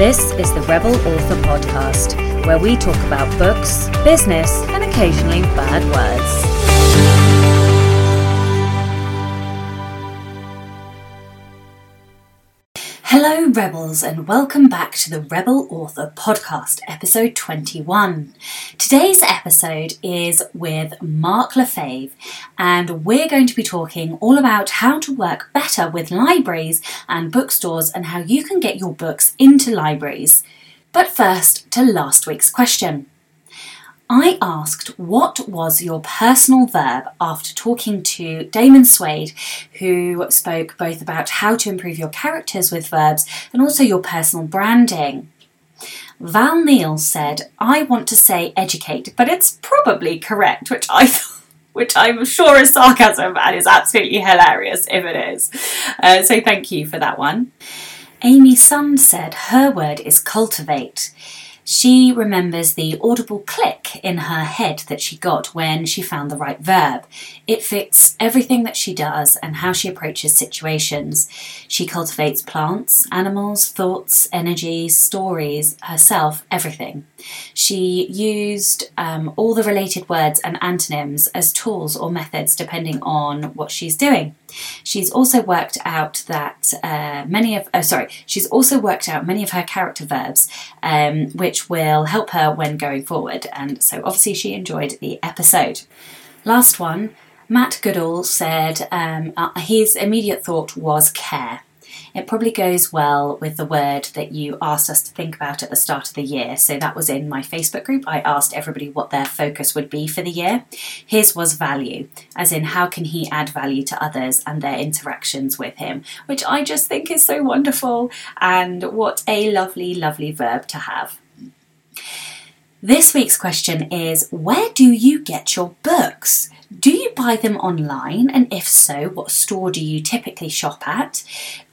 This is the Rebel Author Podcast, where we talk about books, business, and occasionally bad words. Hello, Rebels, and welcome back to the Rebel Author Podcast, episode 21. Today's episode is with Mark Lefebvre, and we're going to be talking all about how to work better with libraries and bookstores and how you can get your books into libraries. But first, to last week's question. I asked what was your personal verb after talking to Damon Suede, who spoke both about how to improve your characters with verbs and also your personal branding. Val Neal said, I want to say educate, but it's probably correct, which I which I'm sure is sarcasm and is absolutely hilarious if it is. Uh, so thank you for that one. Amy Sund said her word is cultivate. She remembers the audible click in her head that she got when she found the right verb. It fits everything that she does and how she approaches situations. She cultivates plants, animals, thoughts, energies, stories, herself, everything. She used um, all the related words and antonyms as tools or methods depending on what she's doing. She's also worked out that uh, many of, oh, sorry, she's also worked out many of her character verbs, um, which will help her when going forward. And so obviously she enjoyed the episode. Last one, Matt Goodall said um, uh, his immediate thought was care. It probably goes well with the word that you asked us to think about at the start of the year. So that was in my Facebook group. I asked everybody what their focus would be for the year. His was value, as in how can he add value to others and their interactions with him, which I just think is so wonderful. And what a lovely, lovely verb to have. This week's question is Where do you get your books? Do you buy them online? And if so, what store do you typically shop at?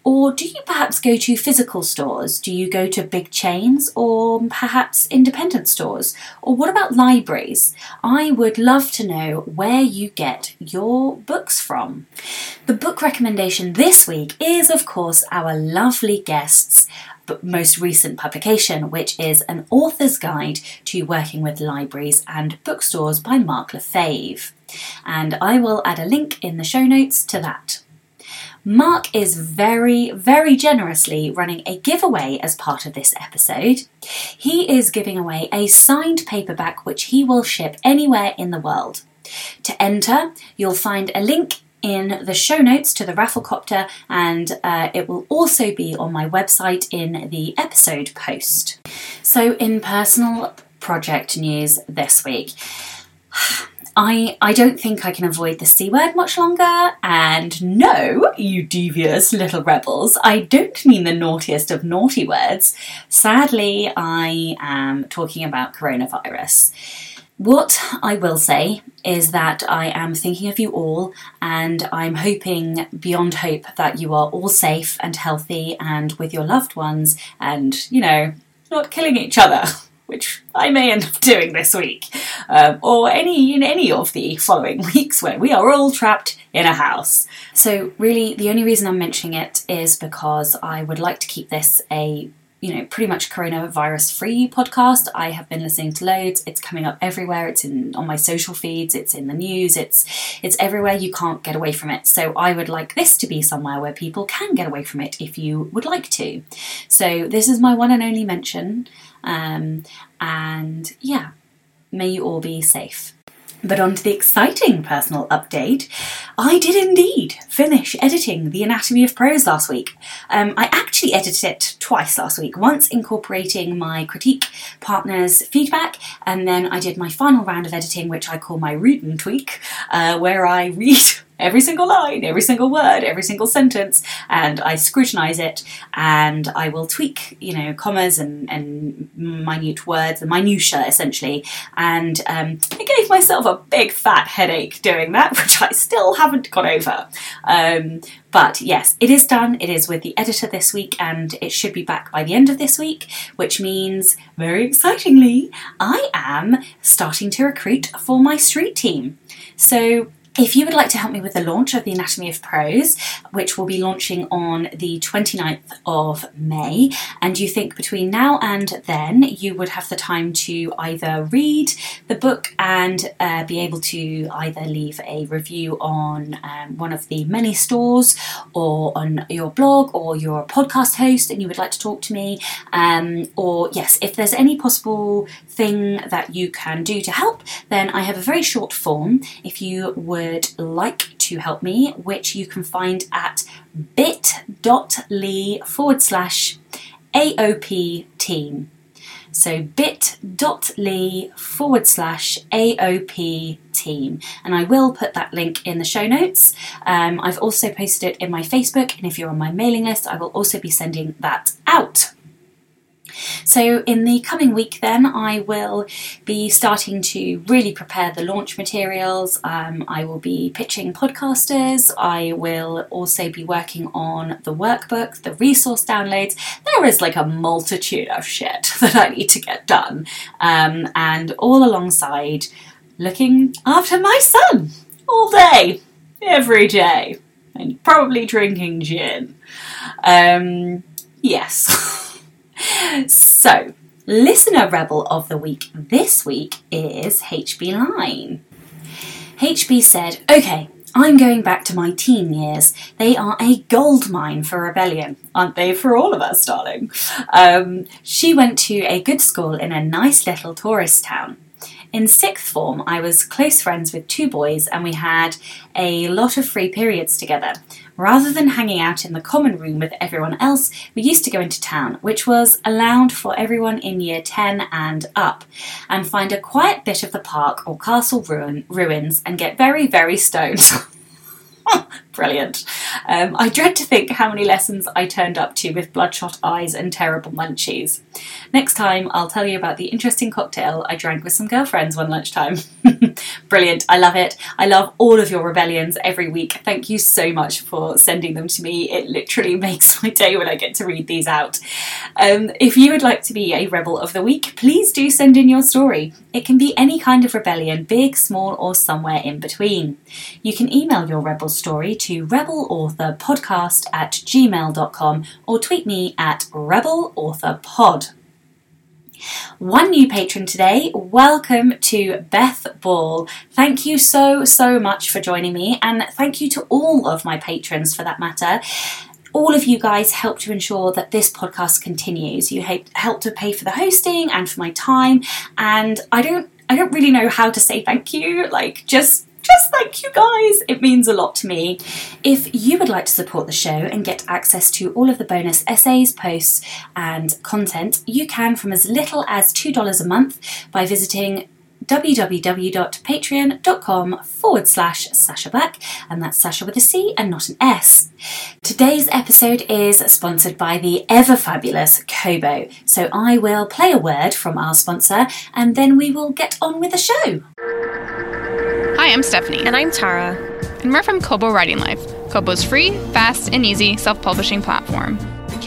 Or do you perhaps go to physical stores? Do you go to big chains or perhaps independent stores? Or what about libraries? I would love to know where you get your books from. The book recommendation this week is, of course, our lovely guests most recent publication, which is an author's guide to working with libraries and bookstores by Mark Lefebvre. And I will add a link in the show notes to that. Mark is very, very generously running a giveaway as part of this episode. He is giving away a signed paperback which he will ship anywhere in the world. To enter, you'll find a link in the show notes to the Rafflecopter, and uh, it will also be on my website in the episode post. So, in personal project news this week, I, I don't think I can avoid the C word much longer. And no, you devious little rebels, I don't mean the naughtiest of naughty words. Sadly, I am talking about coronavirus. What I will say is that I am thinking of you all, and I'm hoping beyond hope that you are all safe and healthy and with your loved ones, and, you know, not killing each other. which I may end up doing this week, um, or any in any of the following weeks where we are all trapped in a house. So, really, the only reason I'm mentioning it is because I would like to keep this a you know pretty much coronavirus free podcast. I have been listening to loads. It's coming up everywhere. It's in on my social feeds. It's in the news. It's it's everywhere. You can't get away from it. So i would like this to be somewhere where people can get away from it if you would like to. So this is my one and only mention um, and yeah, may you all be safe. But on to the exciting personal update. I did indeed finish editing The Anatomy of Prose last week. Um, I actually edited it twice last week, once incorporating my critique partner's feedback, and then I did my final round of editing, which I call my read and tweak, uh, where I read every single line, every single word, every single sentence, and I scrutinize it and I will tweak, you know, commas and, and minute words, the minutiae essentially. And um, I gave myself a big fat headache doing that, which I still haven't got over. Um, but yes, it is done. It is with the editor this week, and it should be back by the end of this week, which means, very excitingly, I am starting to recruit for my street team. So If you would like to help me with the launch of the Anatomy of Prose, which will be launching on the 29th of May, and you think between now and then you would have the time to either read the book and uh, be able to either leave a review on um, one of the many stores or on your blog or you're podcast host and you would like to talk to me, um, or yes, if there's any possible thing that you can do to help, then I have a very short form. If you would like to help me, which you can find at bit.ly forward slash AOP team. So bit.ly forward slash AOP team. And I will put that link in the show notes. Um, I've also posted it in my Facebook, and if you're on my mailing list, I will also be sending that out. So, in the coming week, then, I will be starting to really prepare the launch materials. Um, I will be pitching podcasters. I will also be working on the workbook, the resource downloads. There is like a multitude of shit that I need to get done. Um, and all alongside looking after my son all day, every day, and probably drinking gin. Um, yes. so, listener rebel of the week this week is HB Lyne. HB said, Okay, I'm going back to my teen years. They are a gold mine for rebellion, aren't they, for all of us, darling? Um, she went to a good school in a nice little tourist town. In sixth form, I was close friends with two boys and we had a lot of free periods together. Rather than hanging out in the common room with everyone else, we used to go into town, which was allowed for everyone in year 10 and up, and find a quiet bit of the park or castle ruin, ruins and get very, very stoned. Brilliant. Um, I dread to think how many lessons I turned up to with bloodshot eyes and terrible munchies. Next time, I'll tell you about the interesting cocktail I drank with some girlfriends one lunchtime. Brilliant. I love it. I love all of your rebellions every week. Thank you so much for sending them to me. It literally makes my day when I get to read these out. Um, if you would like to be a rebel of the week, please do send in your story. It can be any kind of rebellion, big, small, or somewhere in between. You can email your rebel story to rebelauthorpodcast at gmail.com or tweet me at rebelauthorpod. One new patron today. Welcome to Beth Ball. Thank you so, so much for joining me, and thank you to all of my patrons for that matter all of you guys help to ensure that this podcast continues. You help to pay for the hosting and for my time, and I don't I don't really know how to say thank you. Like just just thank you guys. It means a lot to me. If you would like to support the show and get access to all of the bonus essays, posts, and content, you can from as little as $2 a month by visiting www.patreon.com forward slash Sacha Black, and that's Sacha with a C and not an S. Today's episode is sponsored by the ever fabulous Kobo, so I will play a word from our sponsor and then we will get on with the show. Hi, I'm Stephanie. And I'm Tara. And we're from Kobo Writing Life, Kobo's free, fast, and easy self publishing platform.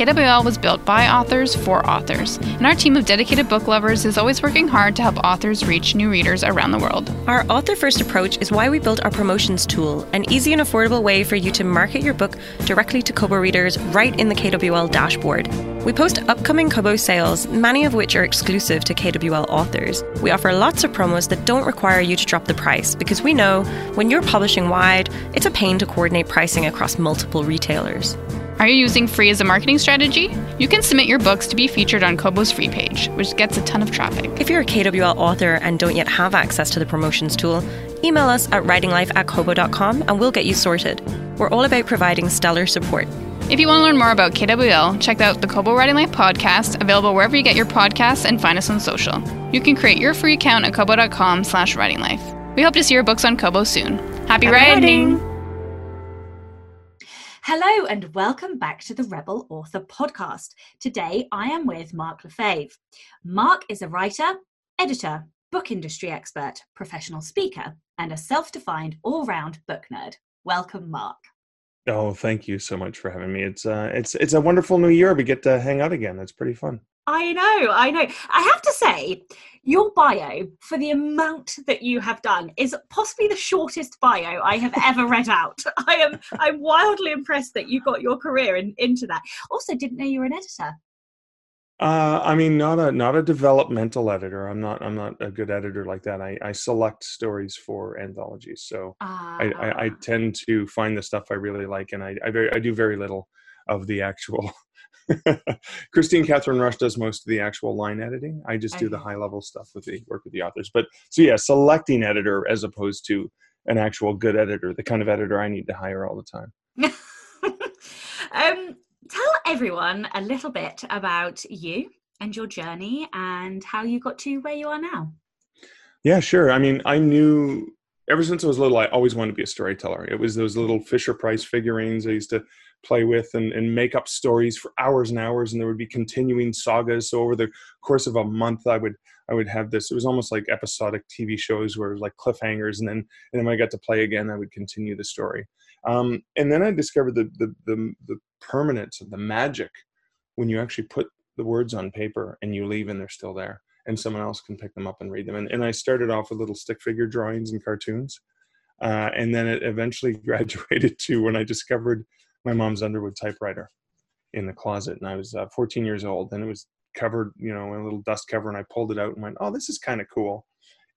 KWL was built by authors for authors, and our team of dedicated book lovers is always working hard to help authors reach new readers around the world. Our author first approach is why we built our promotions tool, an easy and affordable way for you to market your book directly to Kobo readers right in the KWL dashboard. We post upcoming Kobo sales, many of which are exclusive to KWL authors. We offer lots of promos that don't require you to drop the price because we know when you're publishing wide, it's a pain to coordinate pricing across multiple retailers. Are you using free as a marketing strategy? You can submit your books to be featured on Kobo's free page, which gets a ton of traffic. If you're a KWL author and don't yet have access to the promotions tool, email us at writinglife at kobo.com and we'll get you sorted. We're all about providing stellar support. If you want to learn more about KWL, check out the Kobo Writing Life podcast, available wherever you get your podcasts, and find us on social. You can create your free account at kobo.com slash writinglife. We hope to see your books on Kobo soon. Happy, Happy writing. writing. Hello and welcome back to the Rebel Author Podcast. Today I am with Mark Lefebvre. Mark is a writer, editor, book industry expert, professional speaker, and a self defined all round book nerd. Welcome, Mark. Oh, thank you so much for having me. It's uh, it's it's a wonderful new year. We get to hang out again. It's pretty fun. I know, I know. I have to say, your bio for the amount that you have done is possibly the shortest bio I have ever read out. I am I'm wildly impressed that you got your career in, into that. Also, didn't know you were an editor. Uh, I mean, not a not a developmental editor. I'm not I'm not a good editor like that. I, I select stories for anthologies, so I, I, I, ah. tend to find the stuff I really like, and I I, very, I do very little of the actual. Kristine Kathryn Rusch does most of the actual line editing. I just do the high level stuff with the work with the authors. But so yeah, selecting editor as opposed to an actual good editor, the kind of editor I need to hire all the time. um, tell everyone a little bit about you and your journey and how you got to where you are now. Yeah, sure. I mean, I knew ever since I was little, I always wanted to be a storyteller. It was those little Fisher Price figurines I used to play with and, and make up stories for hours and hours, and there would be continuing sagas. So over the course of a month, I would I would have this. It was almost like episodic TV shows where it was like cliffhangers, and then and then when I got to play again, I would continue the story. Um, and then I discovered the, the, the the permanence of the magic when you actually put the words on paper and you leave and they're still there and someone else can pick them up and read them. And, and I started off with little stick figure drawings and cartoons. Uh, and then it eventually graduated to when I discovered my mom's Underwood typewriter in the closet. And I was uh, 14 years old and it was covered, you know, in a little dust cover. And I pulled it out and went, oh, this is kind of cool.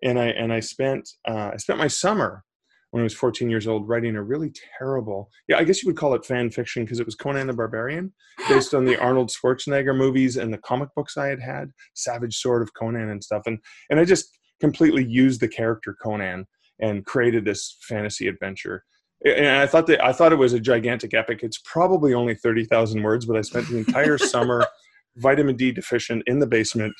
And I, and I spent, uh, I spent my summer when I was 14 years old writing a really terrible, yeah, I guess you would call it fan fiction because it was Conan the Barbarian, based on the Arnold Schwarzenegger movies and the comic books I had had, Savage Sword of Conan and stuff. And, and I just completely used the character Conan and created this fantasy adventure. And I thought that I thought it was a gigantic epic. It's probably only 30,000 words, but I spent the entire summer vitamin D deficient in the basement,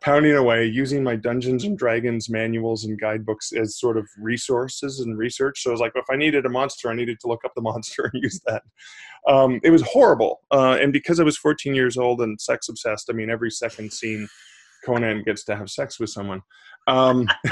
pounding away using my Dungeons and Dragons manuals and guidebooks as sort of resources and research. So I was like, if I needed a monster, I needed to look up the monster and use that. Um, it was horrible. Uh, and because I was 14 years old and sex obsessed, I mean, every second scene, Conan gets to have sex with someone. Um,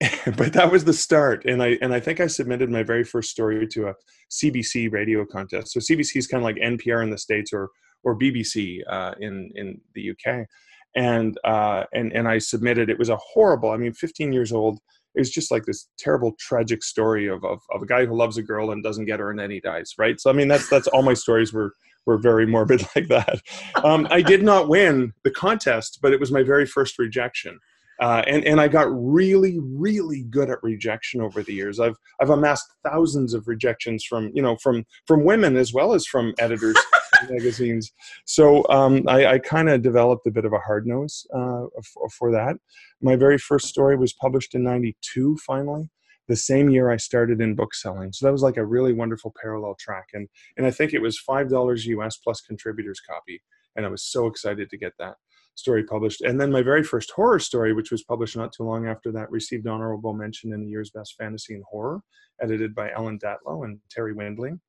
but that was the start and i and i think i submitted my very first story to a cbc radio contest so cbc is kind of like npr in the states or or BBC uh, in in the UK, and uh, and and I submitted. It was a horrible. I mean, 15 years old. It was just like this terrible, tragic story of, of of a guy who loves a girl and doesn't get her, and then he dies. Right. So I mean, that's that's all my stories were were very morbid like that. Um, I did not win the contest, but it was my very first rejection. Uh, and and I got really really good at rejection over the years. I've I've amassed thousands of rejections from you know from from women as well as from editors magazines. So um, I, I kind of developed a bit of a hard nose uh, for, for that. My very first story was published in '92. Finally, the same year I started in book selling. So that was like a really wonderful parallel track. And and I think it was five dollars US plus contributors copy. And I was so excited to get that story published. And then my very first horror story, which was published not too long after that, received honorable mention in the year's best fantasy and horror, edited by Ellen Datlow and Terri Windling.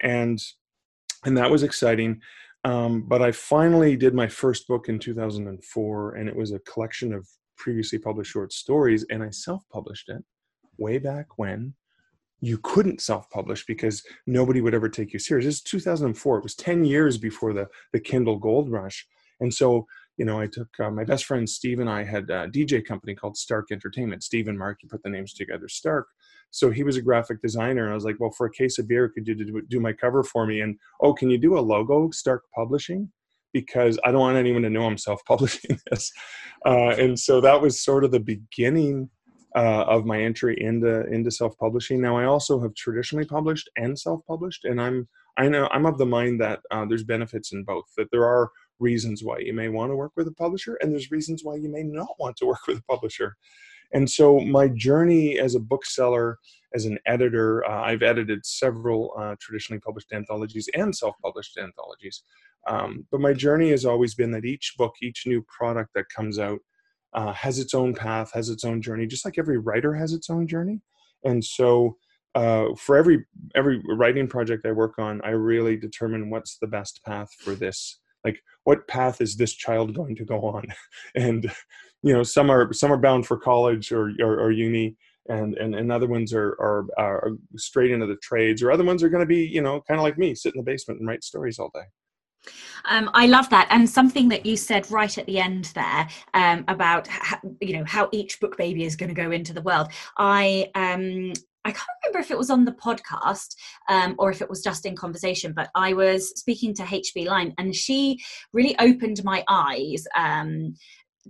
And and that was exciting. Um, but I finally did my first book in 2004, and it was a collection of previously published short stories, and I self published it way back when you couldn't self-publish because nobody would ever take you serious. Is 2004. It was 10 years before the the Kindle Gold Rush, and so you know, I took uh, my best friend Steve and I had a DJ company called Stark Entertainment. Steve and Mark, you put the names together, Stark. So he was a graphic designer, and I was like, well, for a case of beer, could you do, do my cover for me? And oh, can you do a logo, Stark Publishing? Because I don't want anyone to know I'm self-publishing this. Uh, and so that was sort of the beginning uh, of my entry into into self-publishing. Now I also have traditionally published and self-published, and I'm I know I'm of the mind that uh, there's benefits in both. That there are reasons why you may want to work with a publisher, and there's reasons why you may not want to work with a publisher. And so, my journey as a bookseller, as an editor, uh, I've edited several uh, traditionally published anthologies and self published anthologies. Um, but my journey has always been that each book, each new product that comes out, uh, has its own path, has its own journey, just like every writer has its own journey. And so, uh, for every every writing project I work on, I really determine what's the best path for this like what path is this child going to go on and you know some are some are bound for college or, or, or uni and and, and other ones are, are are straight into the trades or other ones are going to be you know kind of like me sit in the basement and write stories all day um, I love that, and something that you said right at the end there um, about how, you know how each book baby is going to go into the world. I um, I can't remember if it was on the podcast um, or if it was just in conversation, but I was speaking to HB Lyne, and she really opened my eyes um,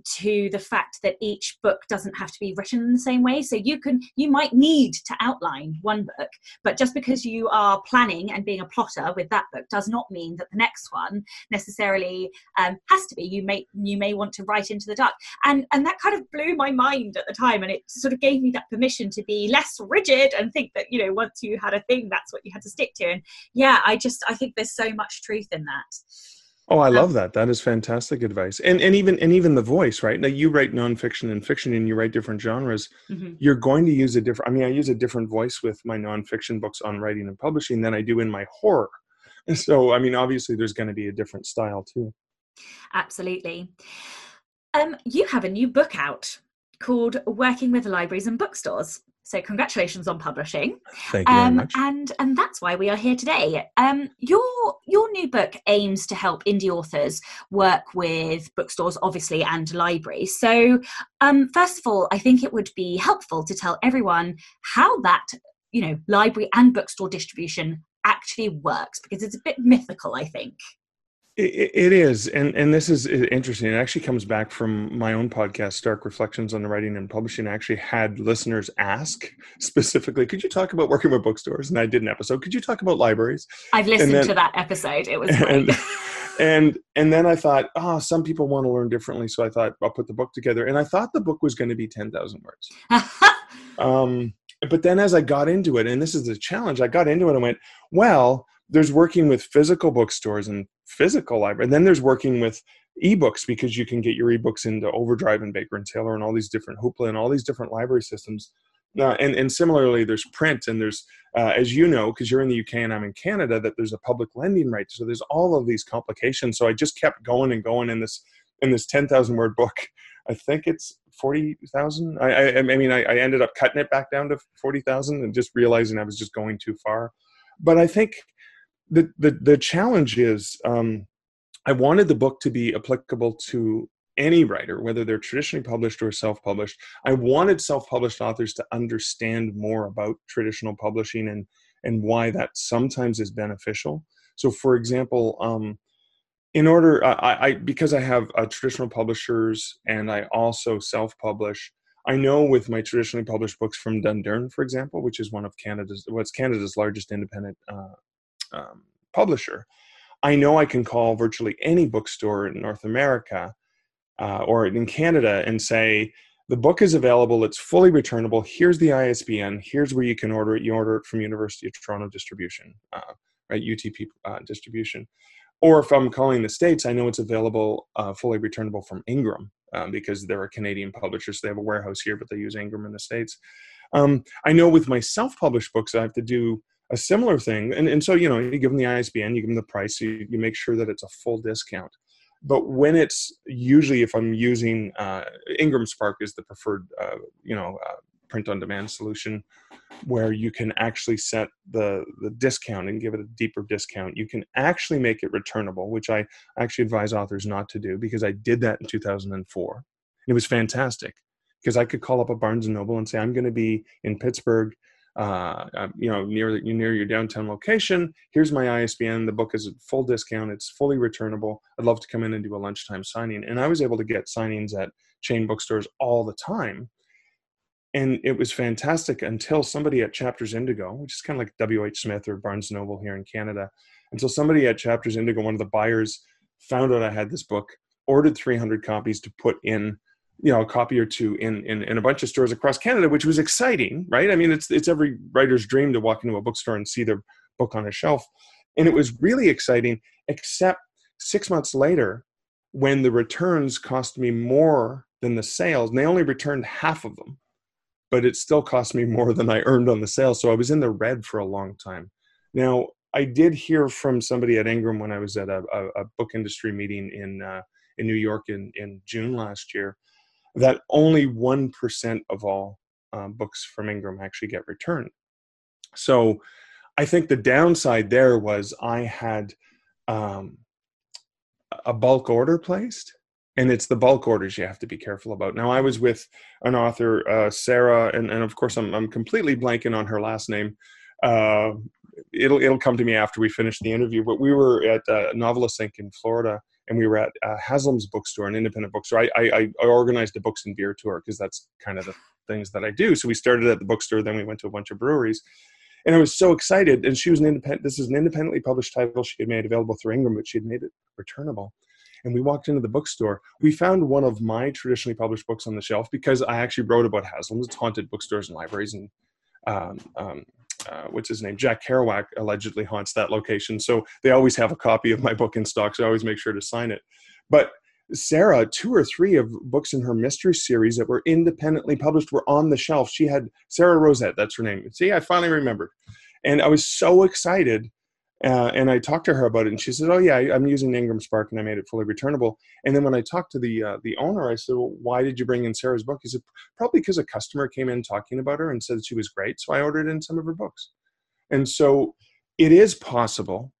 to the fact that each book doesn't have to be written in the same way. So you can you might need to outline one book but just because you are planning and being a plotter with that book does not mean that the next one necessarily um, has to be. You may you may want to write into the dark. And and that kind of blew my mind at the time and it sort of gave me that permission to be less rigid and think that you know once you had a thing that's what you had to stick to. And yeah i just i think there's so much truth in that Oh, I love that. That is fantastic advice. And and even and even the voice, right? Now you write nonfiction and fiction, and you write different genres. Mm-hmm. You're going to use a different. I mean, I use a different voice with my nonfiction books on writing and publishing than I do in my horror. So, I mean, obviously, there's going to be a different style too. Absolutely. Um, you have a new book out called "Working with Libraries and Bookstores." So congratulations on publishing. Thank you um, very much. And and that's why we are here today. Um, your your new book aims to help indie authors work with bookstores, obviously, and libraries. So um, first of all, I think it would be helpful to tell everyone how that you know library and bookstore distribution actually works because it's a bit mythical. I think. It, it is, and and this is interesting. It actually comes back from my own podcast, Stark Reflections on the Writing and Publishing. I actually had listeners ask specifically, "Could you talk about working with bookstores?" And I did an episode. Could you talk about libraries? I've listened then, to that episode. It was and, and and then I thought, oh, some people want to learn differently, so I thought I'll put the book together. And I thought the book was going to be ten thousand words. um, but then as I got into it, and this is the challenge, I got into it and went, well there's working with physical bookstores and physical library and then there's working with ebooks because you can get your ebooks into overdrive and baker and taylor and all these different hoopla and all these different library systems. Uh, and, and similarly there's print and there's uh, as you know because you're in the uk and i'm in canada that there's a public lending right. So there's all of these complications. So i just kept going and going in this in this 10000 word book. I think it's 40000 I, I, I mean I, I ended up cutting it back down to 40000 and just realizing i was just going too far. But i think the the the challenge is um, I wanted the book to be applicable to any writer, whether they're traditionally published or self-published. I wanted self-published authors to understand more about traditional publishing and and why that sometimes is beneficial. So, for example, um, in order, I, I because I have uh, traditional publishers and I also self-publish. I know with my traditionally published books from Dundurn, for example, which is one of Canada's, what's Canada's largest independent uh, um, publisher, I know I can call virtually any bookstore in North America uh, or in Canada and say, the book is available, it's fully returnable. Here's the ISBN, here's where you can order it. You order it from University of Toronto Distribution, uh, right? UTP uh, Distribution. Or if I'm calling the States, I know it's available uh, fully returnable from Ingram um, because they're a Canadian publisher. So they have a warehouse here, but they use Ingram in the States. Um, I know with my self published books, I have to do a similar thing. And, and so, you know, you give them the ISBN, you give them the price, you, you make sure that it's a full discount. But when it's usually, if I'm using uh, Ingram Spark is the preferred, uh, you know, uh, print on demand solution where you can actually set the, the discount and give it a deeper discount. You can actually make it returnable, which I actually advise authors not to do because I did that in 2004. It was fantastic because I could call up a Barnes and Noble and say, I'm going to be in Pittsburgh uh, um, you know, near near your downtown location. Here's my ISBN. The book is at full discount. It's fully returnable. I'd love to come in and do a lunchtime signing. And I was able to get signings at chain bookstores all the time. And it was fantastic until somebody at Chapters Indigo, which is kind of like W.H. Smith or Barnes Noble here in Canada, until somebody at Chapters Indigo, one of the buyers, found out I had this book, ordered 300 copies to put in you know a copy or two in, in in a bunch of stores across Canada, which was exciting, right? I mean, it's it's every writer's dream to walk into a bookstore and see their book on a shelf, and it was really exciting. Except six months later, when the returns cost me more than the sales, and they only returned half of them, but it still cost me more than I earned on the sales. So I was in the red for a long time. Now I did hear from somebody at Ingram when I was at a, a, a book industry meeting in uh, in New York in in June last year that only 1% of all uh, books from Ingram actually get returned. So I think the downside there was I had um, a bulk order placed and it's the bulk orders you have to be careful about. Now, I was with an author, uh, Sarah, and, and of course, I'm, I'm completely blanking on her last name. Uh, it'll it'll come to me after we finish the interview. But we were at uh, Novelist Inc. in Florida, and we were at uh, Haslam's bookstore, an independent bookstore. I, I, I organized a books and beer tour because that's kind of the things that I do. So we started at the bookstore, then we went to a bunch of breweries, and I was so excited. And she was an independent. This is an independently published title she had made available through Ingram, but she had made it returnable and we walked into the bookstore. We found one of my traditionally published books on the shelf because I actually wrote about Haslam's. Haunted bookstores and libraries, and um, um, uh, what's his name? Jack Kerouac allegedly haunts that location. So they always have a copy of my book in stock. So I always make sure to sign it. But Sarah, two or three of books in her mystery series that were independently published were on the shelf. She had Sarah Rosett, that's her name. See, I finally remembered. And I was so excited uh, and I talked to her about it, and she said, "Oh yeah, I'm using Ingram Spark, and I made it fully returnable." And then when I talked to the uh, the owner, I said, well, "Why did you bring in Sarah's book?" He said, "Probably because a customer came in talking about her and said she was great, so I ordered in some of her books." And so, it is possible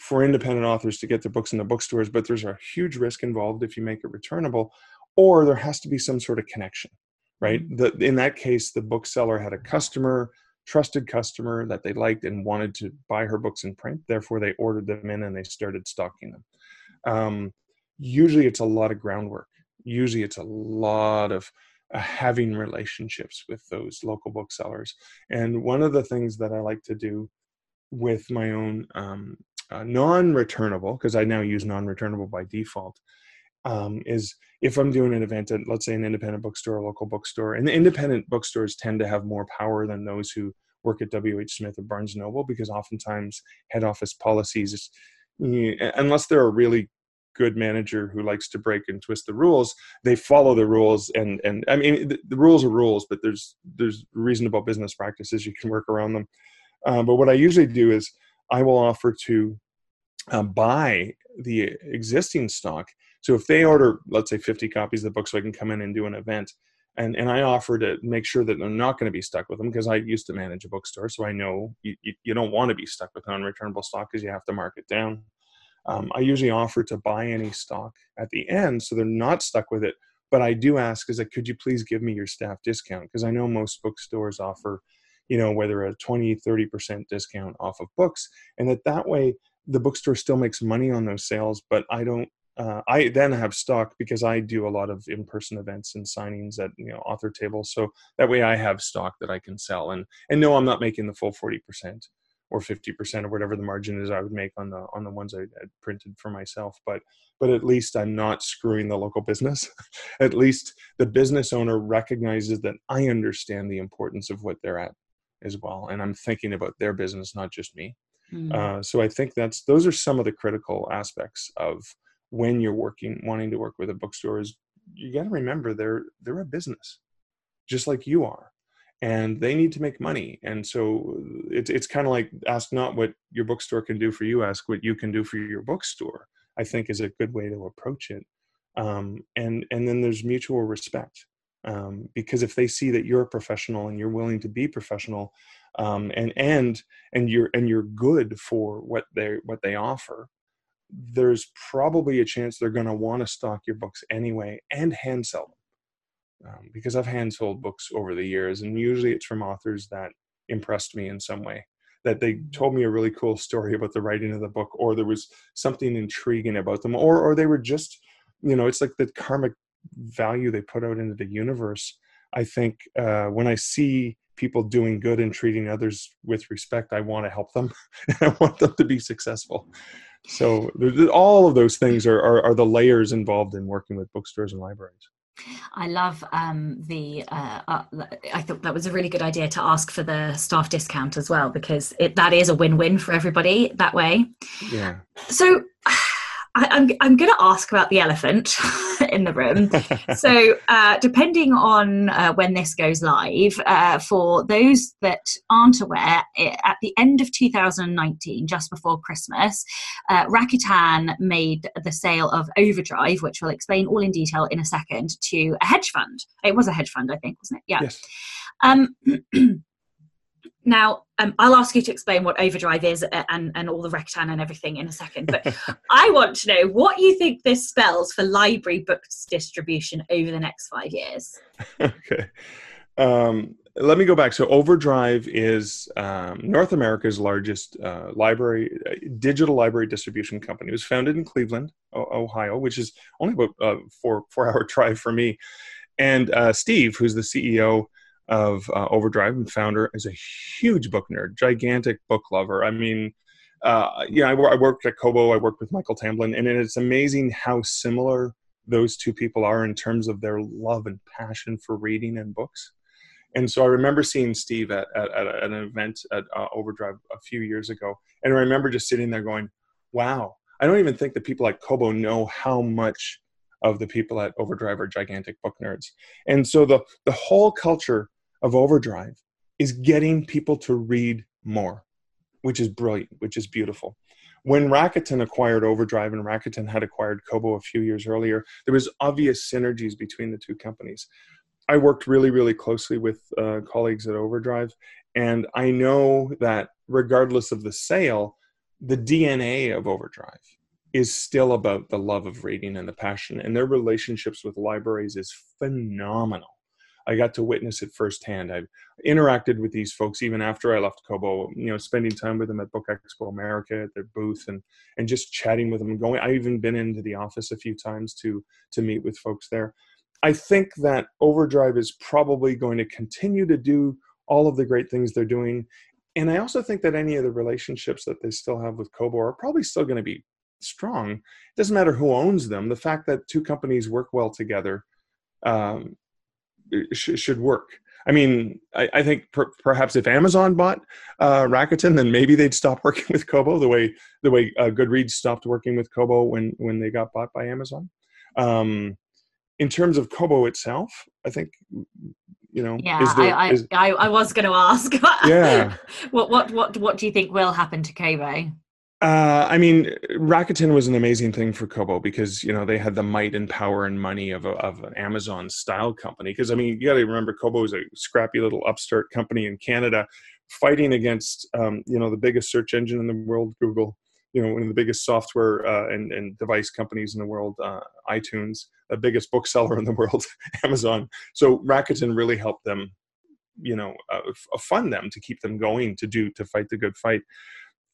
for independent authors to get their books in the bookstores, but there's a huge risk involved if you make it returnable, or there has to be some sort of connection, right? Mm-hmm. The, in that case, the bookseller had a customer trusted customer that they liked and wanted to buy her books in print. Therefore, they ordered them in and they started stocking them. Um, usually, it's a lot of groundwork. Usually, it's a lot of uh, having relationships with those local booksellers. And one of the things that I like to do with my own um, uh, non-returnable, because I now use non-returnable by default, um, is if I'm doing an event at, let's say, an independent bookstore, a local bookstore, and the independent bookstores tend to have more power than those who work at WH Smith or Barnes Noble because oftentimes head office policies, unless they're a really good manager who likes to break and twist the rules, they follow the rules. And and I mean, the, the rules are rules, but there's there's reasonable business practices you can work around them. Uh, but what I usually do is I will offer to uh, buy the existing stock so if they order, let's say, 50 copies of the book, so I can come in and do an event, and and I offer to make sure that they're not going to be stuck with them because I used to manage a bookstore, so I know you, you, you don't want to be stuck with non-returnable stock because you have to mark it down. Um, I usually offer to buy any stock at the end, so they're not stuck with it. But I do ask, is that could you please give me your staff discount? Because I know most bookstores offer, you know, whether a 20, 30% discount off of books, and that that way the bookstore still makes money on those sales, but I don't uh, I then have stock because I do a lot of in-person events and signings at you know author tables. So that way I have stock that I can sell and and no, I'm not making the full forty percent or fifty percent or whatever the margin is I would make on the on the ones I had printed for myself. But but at least I'm not screwing the local business. at least the business owner recognizes that I understand the importance of what they're at as well, and I'm thinking about their business, not just me. Mm. Uh, so I think that's those are some of the critical aspects of when you're working wanting to work with a bookstore is you got to remember they're they're a business just like you are and they need to make money and so it's it's kind of like ask not what your bookstore can do for you ask what you can do for your bookstore i think is a good way to approach it um, and and then there's mutual respect um, because if they see that you're a professional and you're willing to be professional um, and and and you're and you're good for what they what they offer there's probably a chance they're going to want to stock your books anyway and hand sell them. Um, because I've hand sold books over the years, and usually it's from authors that impressed me in some way. That they mm-hmm. told me a really cool story about the writing of the book, or there was something intriguing about them, or or they were just, you know, it's like the karmic value they put out into the universe. I think uh, when I see people doing good and treating others with respect, I want to help them. I want them to be successful so all of those things are, are, are the layers involved in working with bookstores and libraries I love um, the. Uh, uh, I thought that was a really good idea to ask for the staff discount as well because it, that is a win-win for everybody that way. Yeah. So I, am I'm, I'm going to ask about the elephant in the room. so, uh, depending on uh, when this goes live, uh, for those that aren't aware, it, at the end of 2019, just before Christmas, uh, Rakuten made the sale of Overdrive, which we'll explain all in detail in a second, to a hedge fund. It was a hedge fund, I think, wasn't it? Yeah. Yes. Um, now, um, I'll ask you to explain what Overdrive is uh, and, and all the Rakuten and everything in a second, but I want to know what you think this spells for library books distribution over the next five years. okay. Um, let me go back. So, Overdrive is um, North America's largest uh, library, uh, digital library distribution company. It was founded in Cleveland, Ohio, which is only about a uh, four four hour drive for me. And uh, Steve, who's the CEO of uh, Overdrive and founder, is a huge book nerd, gigantic book lover. I mean, uh, yeah, I, I, worked at Kobo. I worked with Michael Tamblyn, and it's amazing how similar those two people are in terms of their love and passion for reading and books. And so I remember seeing Steve at, at, at an event at uh, Overdrive a few years ago, and I remember just sitting there going, "Wow." I don't even think the people at Kobo know how much of the people at Overdrive are gigantic book nerds. And so the, the whole culture of Overdrive is getting people to read more, which is brilliant, which is beautiful. When Rakuten acquired Overdrive and Rakuten had acquired Kobo a few years earlier, there was obvious synergies between the two companies. I worked really, really closely with uh, colleagues at Overdrive, and I know that regardless of the sale, the DNA of Overdrive is still about the love of reading and the passion and their relationships with libraries is phenomenal. I got to witness it firsthand. I've interacted with these folks even after i left kobo you know spending time with them at book expo america at their booth and and just chatting with them and going i've even been into the office a few times to to meet with folks there. I think that overdrive is probably going to continue to do all of the great things they're doing and I also think that any of the relationships that they still have with Kobo are probably still going to be strong. It doesn't matter who owns them. The fact that two companies work well together um, sh- should work. I mean, I, I think per- perhaps if Amazon bought uh, Rakuten, then maybe they'd stop working with Kobo the way the way uh, Goodreads stopped working with Kobo when when they got bought by Amazon. Um, in terms of Kobo itself, I think you know. Yeah, there, I, is, I, I was going to ask. yeah. what what what what do you think will happen to Kobo? Uh, I mean, Rakuten was an amazing thing for Kobo because you know they had the might and power and money of a, of an Amazon style company. Because I mean, you got to remember Kobo is a scrappy little upstart company in Canada, fighting against um, you know the biggest search engine in the world, Google. You know, one of the biggest software uh, and, and device companies in the world, uh, iTunes, the biggest bookseller in the world, Amazon. So Rakuten really helped them, you know, uh, fund them to keep them going to do to fight the good fight.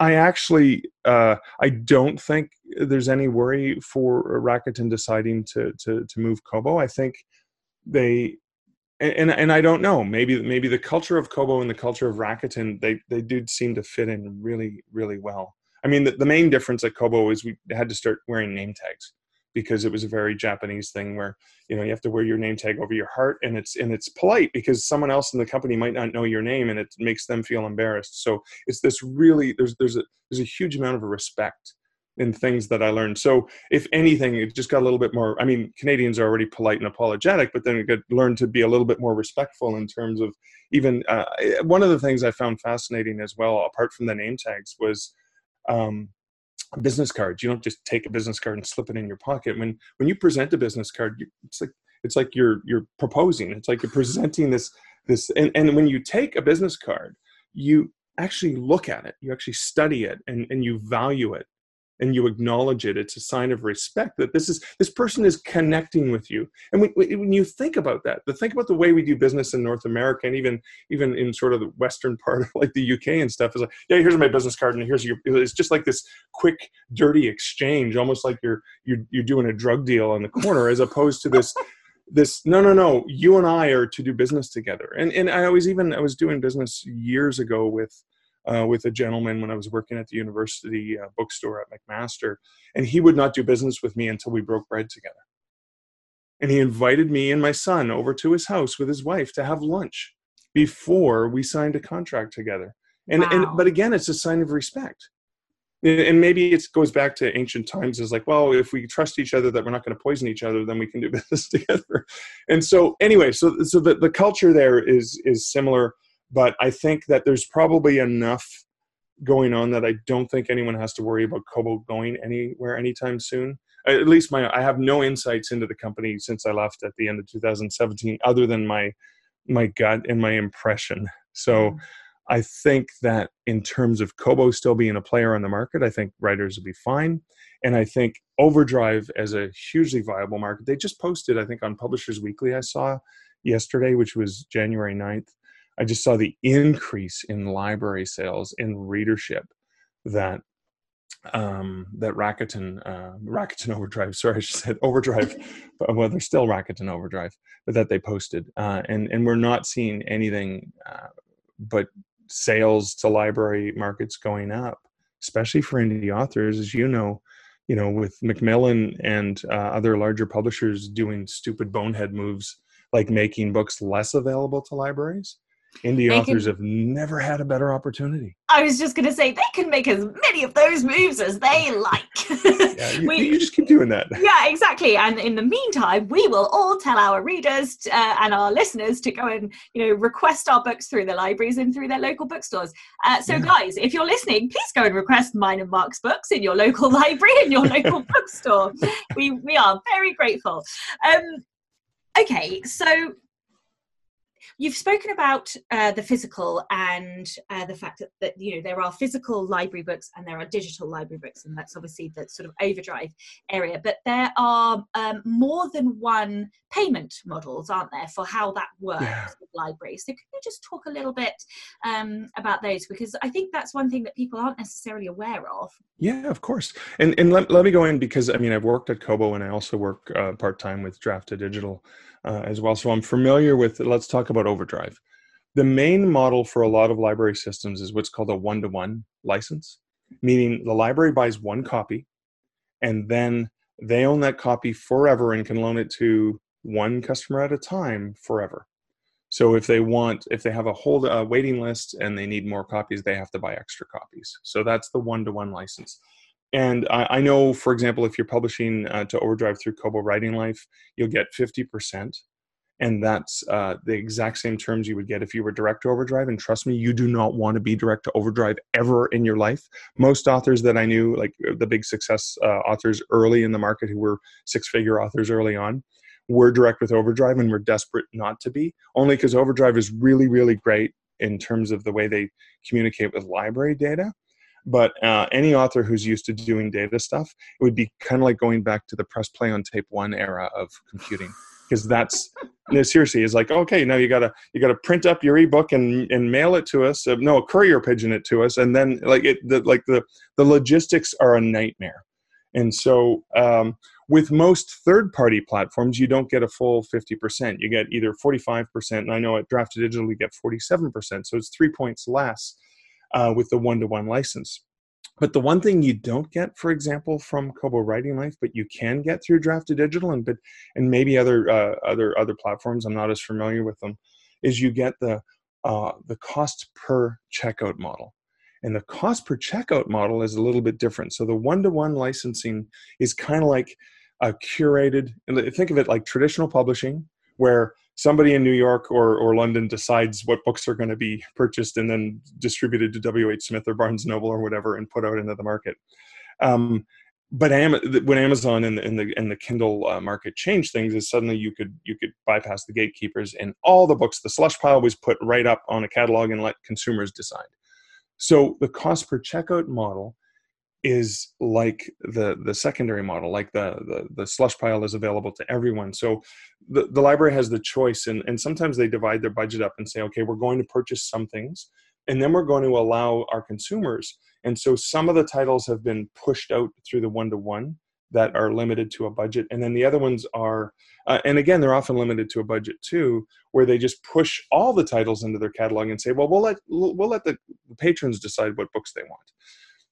I actually uh, I don't think there's any worry for Rakuten deciding to to to move Kobo. I think they and and I don't know maybe maybe the culture of Kobo and the culture of Rakuten they they do seem to fit in really really well. I mean the, the main difference at Kobo is we had to start wearing name tags because it was a very Japanese thing where you know you have to wear your name tag over your heart and it's and it's polite because someone else in the company might not know your name and it makes them feel embarrassed. So it's this really there's there's a there's a huge amount of respect in things that I learned. So if anything, it just got a little bit more. I mean, Canadians are already polite and apologetic, but then we could learn to be a little bit more respectful in terms of even uh, one of the things I found fascinating as well, apart from the name tags, was um, business cards. You don't just take a business card and slip it in your pocket. When when you present a business card, it's like it's like you're you're proposing. It's like you're presenting this this and, and when you take a business card, you actually look at it, you actually study it and, and you value it and you acknowledge it it's a sign of respect that this is this person is connecting with you. And when, when you think about that the think about the way we do business in north america and even even in sort of the western part of like the uk and stuff is like yeah here's my business card and here's your it's just like this quick dirty exchange almost like you're you're, you're doing a drug deal on the corner as opposed to this this no no no you and i are to do business together. And and i was even i was doing business years ago with uh, with a gentleman when I was working at the university uh, bookstore at McMaster, and he would not do business with me until we broke bread together. And he invited me and my son over to his house with his wife to have lunch before we signed a contract together. And, wow. and but again, it's a sign of respect. And maybe it goes back to ancient times as like, well, if we trust each other that we're not going to poison each other, then we can do business together. And so, anyway, so so the, the culture there is is similar but I think that there's probably enough going on that I don't think anyone has to worry about Kobo going anywhere anytime soon. At least my I have no insights into the company since I left at the end of 2017, other than my my gut and my impression. So Mm. I think that in terms of Kobo still being a player on the market, I think writers will be fine. And I think Overdrive as a hugely viable market, they just posted, I think, on Publishers Weekly, I saw yesterday, which was January 9th. I just saw the increase in library sales in readership that um, that Rakuten, uh, Rakuten Overdrive, sorry, I should say Overdrive, but, well, they're still Rakuten Overdrive, but that they posted. Uh, and, and we're not seeing anything uh, but sales to library markets going up, especially for indie authors, as you know, you know, with Macmillan and uh, other larger publishers doing stupid bonehead moves like making books less available to libraries. Indie They authors can- have never had a better opportunity. I was just going to say they can make as many of those moves as they like. Yeah, you, We- you just keep doing that. yeah, exactly. And in the meantime, we will all tell our readers uh, and our listeners to go and you know request our books through the libraries and through their local bookstores. Uh, so, Yeah. guys, if you're listening, please go and request mine and Mark's books in your local library and your local bookstore. We we are very grateful. Um, okay, so you've spoken about uh, the physical and uh, the fact that, that you know there are physical library books and there are digital library books and that's obviously the sort of overdrive area but there are um, more than one payment models aren't there for how that works Yeah. with libraries so can you just talk a little bit um, about those because i think that's one thing that people aren't necessarily aware of Yeah, of course. And and let, let me go in because I mean I've worked at Kobo and I also work uh, part time with Draft to Digital uh, as well. So I'm familiar with. Let's talk about Overdrive. The main model for a lot of library systems is what's called a one to one license, meaning the library buys one copy, and then they own that copy forever and can loan it to one customer at a time forever. So if they want, if they have a hold uh, waiting list and they need more copies, they have to buy extra copies. So that's the one-to-one license. And I, I know, for example, if you're publishing uh, to Overdrive through Kobo Writing Life, you'll get 50%. And that's uh, the exact same terms you would get if you were direct to Overdrive. And trust me, you do not want to be direct to Overdrive ever in your life. Most authors that I knew, like uh, the big success uh, authors early in the market who were six figure authors early on, were direct with Overdrive and were desperate not to be, only because Overdrive is really, really great in terms of the way they communicate with library data. But uh, any author who's used to doing data stuff, it would be kind of like going back to the press play on tape one era of computing, because that's no, seriously is like okay now you gotta you gotta print up your ebook and and mail it to us uh, no courier pigeon it to us and then like it the, like the the logistics are a nightmare. And so um, with most third party platforms you don't get a full 50% you get either 45% and i know at draft to digital you get 47% so it's three points less uh, with the one-to-one license but the one thing you don't get for example from kobo writing life but you can get through draft to digital and but and maybe other uh, other other platforms i'm not as familiar with them is you get the uh, the cost per checkout model. And the cost per checkout model is a little bit different. So the one-to-one licensing is kind of like a curated think of it like traditional publishing where somebody in new york or, or london decides what books are going to be purchased and then distributed to wh smith or barnes noble or whatever and put out into the market um, but when Amazon and the, and the and the Kindle uh, market changed things, is suddenly you could you could bypass the gatekeepers and all the books. The slush pile was put right up on a catalog and let consumers decide. So the cost per checkout model is like the the secondary model, like the the, the slush pile is available to everyone. So the, the library has the choice, and, and sometimes they divide their budget up and say, okay, we're going to purchase some things, and then we're going to allow our consumers and so some of the titles have been pushed out through the one to one that are limited to a budget. And then the other ones are, uh, and again, they're often limited to a budget too, where they just push all the titles into their catalog and say, well, we'll let, we'll let the patrons decide what books they want.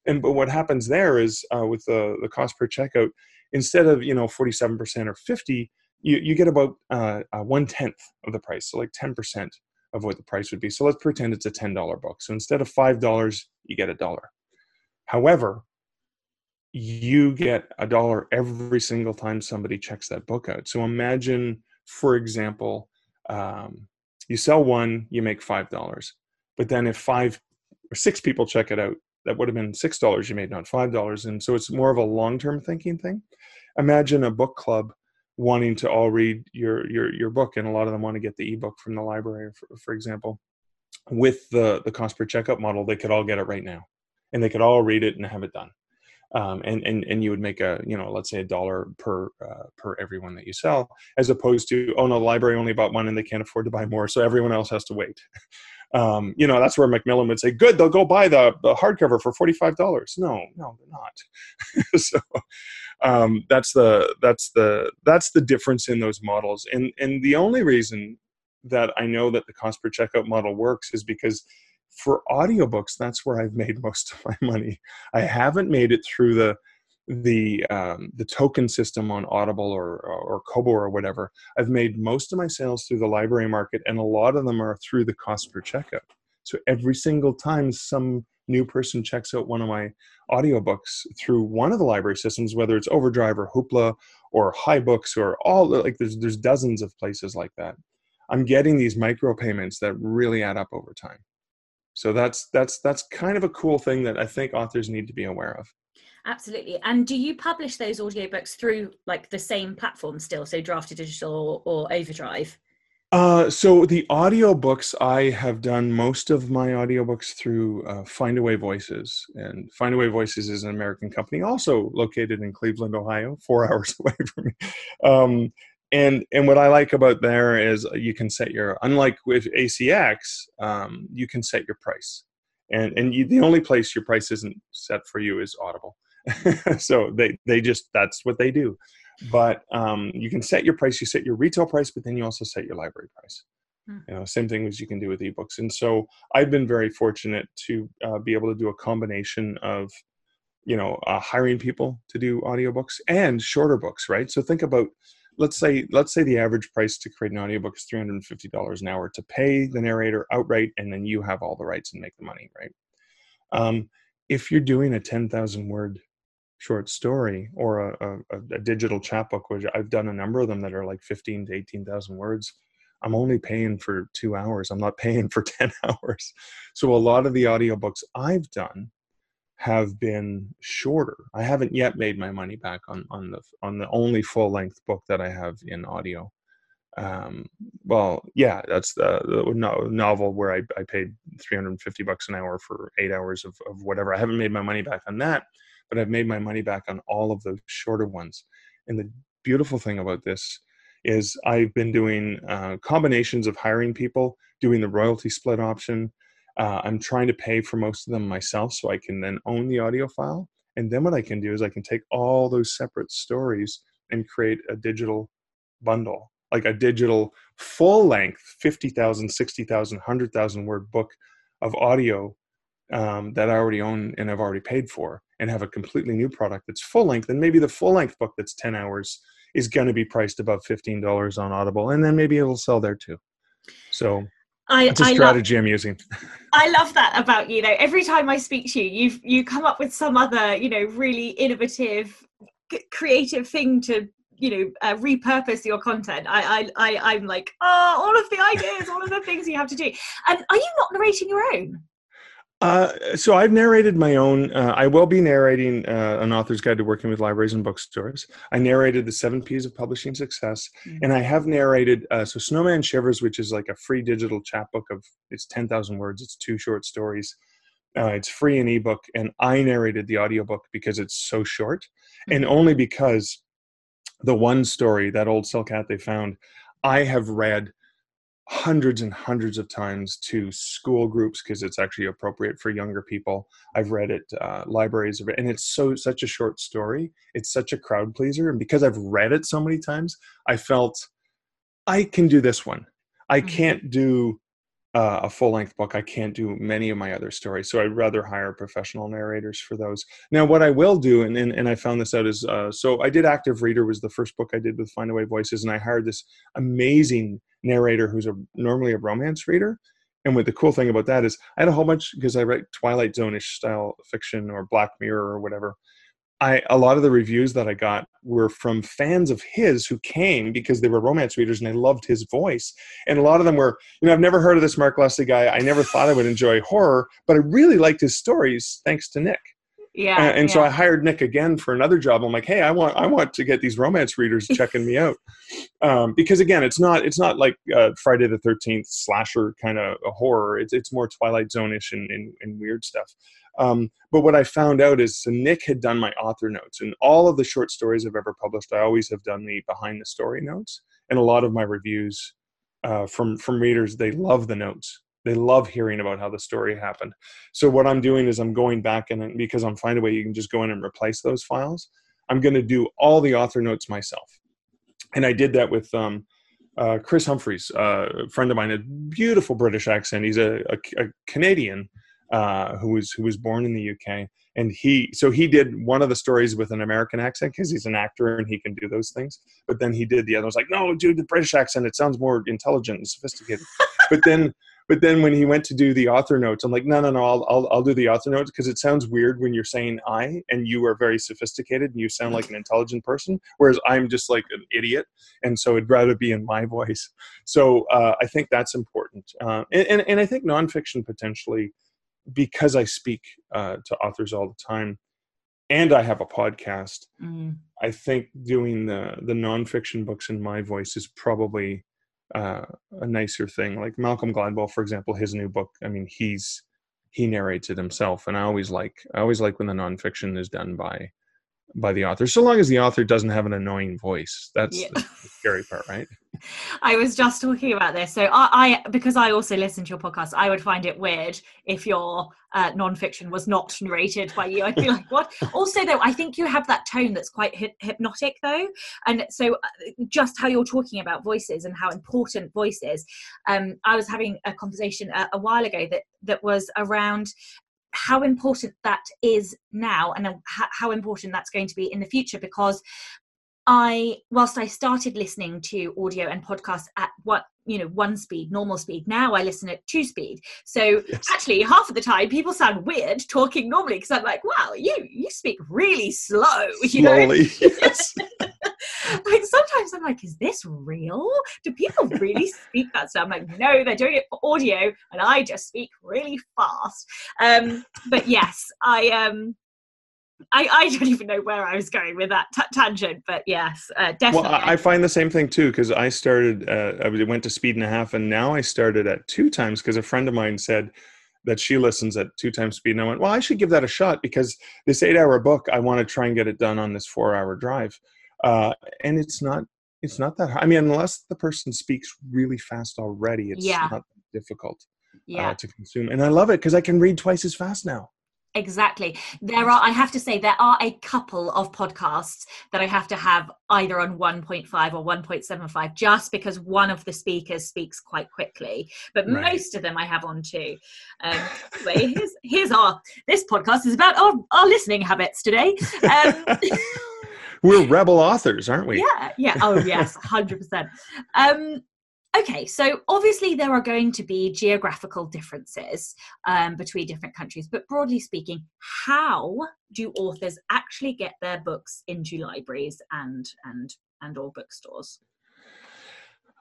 And but what happens there is uh, with the, the cost per checkout, instead of, you know, 47% or 50, you, you get about uh, uh, one tenth of the price. So like 10% of what the price would be. So let's pretend it's a $10 book. So instead of $5, you get a dollar. However, you get a dollar every single time somebody checks that book out. So imagine, for example, um, you sell one, you make five dollars. But then if five or six people check it out, that would have been six dollars you made, not five dollars. And so it's more of a long-term thinking thing. Imagine a book club wanting to all read your your your book, and a lot of them want to get the ebook from the library, for, for example. With the the cost per checkout model, they could all get it right now, and they could all read it and have it done. Um, and and and you would make a you know let's say a dollar per uh, per everyone that you sell, as opposed to oh no, the library only bought one and they can't afford to buy more, so everyone else has to wait. Um, you know that's where Macmillan would say, "Good, they'll go buy the, the hardcover for forty five dollars." No, no, they're not. so um, that's the that's the that's the difference in those models, and and the only reason that I know that the cost per checkout model works is because for audiobooks that's where i've made most of my money i haven't made it through the the um, the token system on audible or, or kobo or whatever i've made most of my sales through the library market and a lot of them are through the cost per checkout. So every single time some new person checks out one of my audiobooks through one of the library systems whether it's overdrive or hoopla or hibooks or all like there's there's dozens of places like that i'm getting these micro payments that really add up over time. So that's that's that's kind of a cool thing that i think authors need to be aware of absolutely. And do you publish those audiobooks through like the same platform still so Draft2Digital or, or overdrive? Uh, so the audiobooks i have done most of my audiobooks through uh, findaway voices. And findaway voices is an american company also located in cleveland ohio four hours away from me. Um, and and what I like about there is you can set your unlike with ACX, um, you can set your price, and and you, the only place your price isn't set for you is Audible. so they they just that's what they do. But um, you can set your price. You set your retail price, but then you also set your library price. Hmm. You know, same thing as you can do with ebooks. And so I've been very fortunate to uh, be able to do a combination of you know uh, hiring people to do audiobooks and shorter books right so think about let's say let's say the average price to create an audiobook is $350 an hour to pay the narrator outright and then you have all the rights and make the money right um, if you're doing a 10000 word short story or a, a, a, digital chapbook which i've done a number of them that are like 15 to 18000 words i'm only paying for two hours i'm not paying for 10 hours so a lot of the audiobooks i've done have been shorter. I haven't yet made my money back on on the on the only full length book that I have in audio. Um, well, yeah, that's the, the no, novel where I, I paid 350 bucks an hour for eight hours of, of whatever. I haven't made my money back on that, but I've made my money back on all of those shorter ones. And the beautiful thing about this is I've been doing uh, combinations of hiring people, doing the royalty split option, uh, I'm trying to pay for most of them myself so I can then own the audio file. And then what I can do is I can take all those separate stories and create a digital bundle, like a digital full length 50,000, 60,000, 100,000 word book of audio um, that I already own and I've already paid for, and have a completely new product that's full length. And maybe the full length book that's 10 hours is going to be priced above $15 on Audible, and then maybe it'll sell there too. So I, That's a strategy love, I'm using. I love that about you. Know, every time I speak to you, you you come up with some other, you know, really innovative, creative thing to, you know, uh, repurpose your content. I, I, I, I'm like, oh, all of the ideas, all of the things you have to do. And are you not narrating your own? Uh, so I've narrated my own. Uh, I will be narrating uh, an author's guide to working with libraries and bookstores. I narrated the seven P's of publishing success, mm-hmm. and I have narrated. Uh, so Snowman Shivers, which is like a free digital chapbook of it's ten thousand words. It's two short stories. Uh, it's free in ebook, and I narrated the audiobook because it's so short, mm-hmm. and only because the one story that old silk hat they found, I have read hundreds and hundreds of times to school groups because it's actually appropriate for younger people. I've read it uh, libraries, and it's so such a short story. It's such a crowd pleaser, and because I've read it so many times, I felt I can do this one. I mm-hmm. can't do uh, a full length book. I can't do many of my other stories, so I'd rather hire professional narrators for those. Now, what I will do, and and, and I found this out is uh, so I did Active Reader was the first book I did with Findaway Voices, and I hired this amazing narrator who's a normally a romance reader. And what the cool thing about that is, I had a whole bunch because I write Twilight Zone-ish style fiction or Black Mirror or whatever. I a lot of the reviews that I got were from fans of his who came because they were romance readers and they loved his voice. And a lot of them were, you know, I've never heard of this Mark Leslie guy. I never thought I would enjoy horror, but I really liked his stories thanks to Nick. Yeah. And, and yeah. so I hired Nick again for another job. I'm like, hey, I want I want to get these romance readers checking me out, um, because again, it's not it's not like uh, Friday the Thirteenth slasher kind of horror. It's it's more Twilight Zone-ish and, and, and weird stuff. Um, but what I found out is so Nick had done my author notes, and all of the short stories I've ever published, I always have done the behind the story notes, and a lot of my reviews uh, from from readers they love the notes they love hearing about how the story happened. So what i'm doing is i'm going back and because i'm finding a way you can just go in and replace those files i'm going to do all the author notes myself. And i did that with um, uh, chris humphreys uh, a friend of mine a beautiful british accent. He's a, a, a canadian uh, who was who was born in the uk and he so he did one of the stories with an american accent because he's an actor and he can do those things. But then he did the other I was like no dude the british accent it sounds more intelligent and sophisticated. But then but then when he went to do the author notes i'm like no no no i'll i'll, I'll do the author notes because it sounds weird when you're saying i and you are very sophisticated and you sound like an intelligent person whereas i'm just like an idiot and so it'd rather be in my voice so uh, i think that's important uh, and, and, and i think nonfiction potentially because I speak uh, to authors all the time, and I have a podcast, Mm. I think doing the the nonfiction books in my voice is probably uh, a nicer thing. Like Malcolm Gladwell, for example, his new book. I mean, he's he narrates it himself, and I always like I always like when the nonfiction is done by by the author, so long as the author doesn't have an annoying voice. That's Yeah. the scary part, right? I was just talking about this. So I, I, because I also listen to your podcast, I would find it weird if your uh, nonfiction was not narrated by you. I'd be like, what? Also, though, I think you have that tone that's quite hy- hypnotic, though. And so, uh, just how you're talking about voices and how important voice is. Um, I was having a conversation a, a while ago that that was around how important that is now and how, how important that's going to be in the future because I, whilst I started listening to audio and podcasts at what you know one speed, normal speed, now I listen at two speed. So Yes. actually, half of the time people sound weird talking normally because I'm like, wow, you you speak really slow. You know, Slowly, yes. like sometimes I'm like, is this real? Do people really speak that stuff? I'm like, no, they're doing it for audio, and I just speak really fast. Um, but yes, I um. I, I don't even know where I was going with that ta- tangent, but yes, uh, definitely. Well, I, I find the same thing too because I started. Uh, I went to speed and a half, and now I started at two times because a friend of mine said that she listens at two times speed, and I went, "Well, I should give that a shot because this eight-hour book, I want to try and get it done on this four-hour drive." Uh, and it's not. It's not that hard. I mean, unless the person speaks really fast already, it's Yeah. not difficult yeah. uh, to consume. And I love it because I can read twice as fast now. Exactly. There are, I have to say, there are a couple of podcasts that I have to have either on 1.5 or 1.75 just because one of the speakers speaks quite quickly. But Right. most of them I have on two. Um, anyway, here's, here's our, this podcast is about our, our listening habits today. Um, We're rebel authors, aren't we? yeah, yeah. Oh, yes, 100%. Um, okay, so obviously there are going to be geographical differences um, between different countries, but broadly speaking, how do authors actually get their books into libraries and and and or bookstores?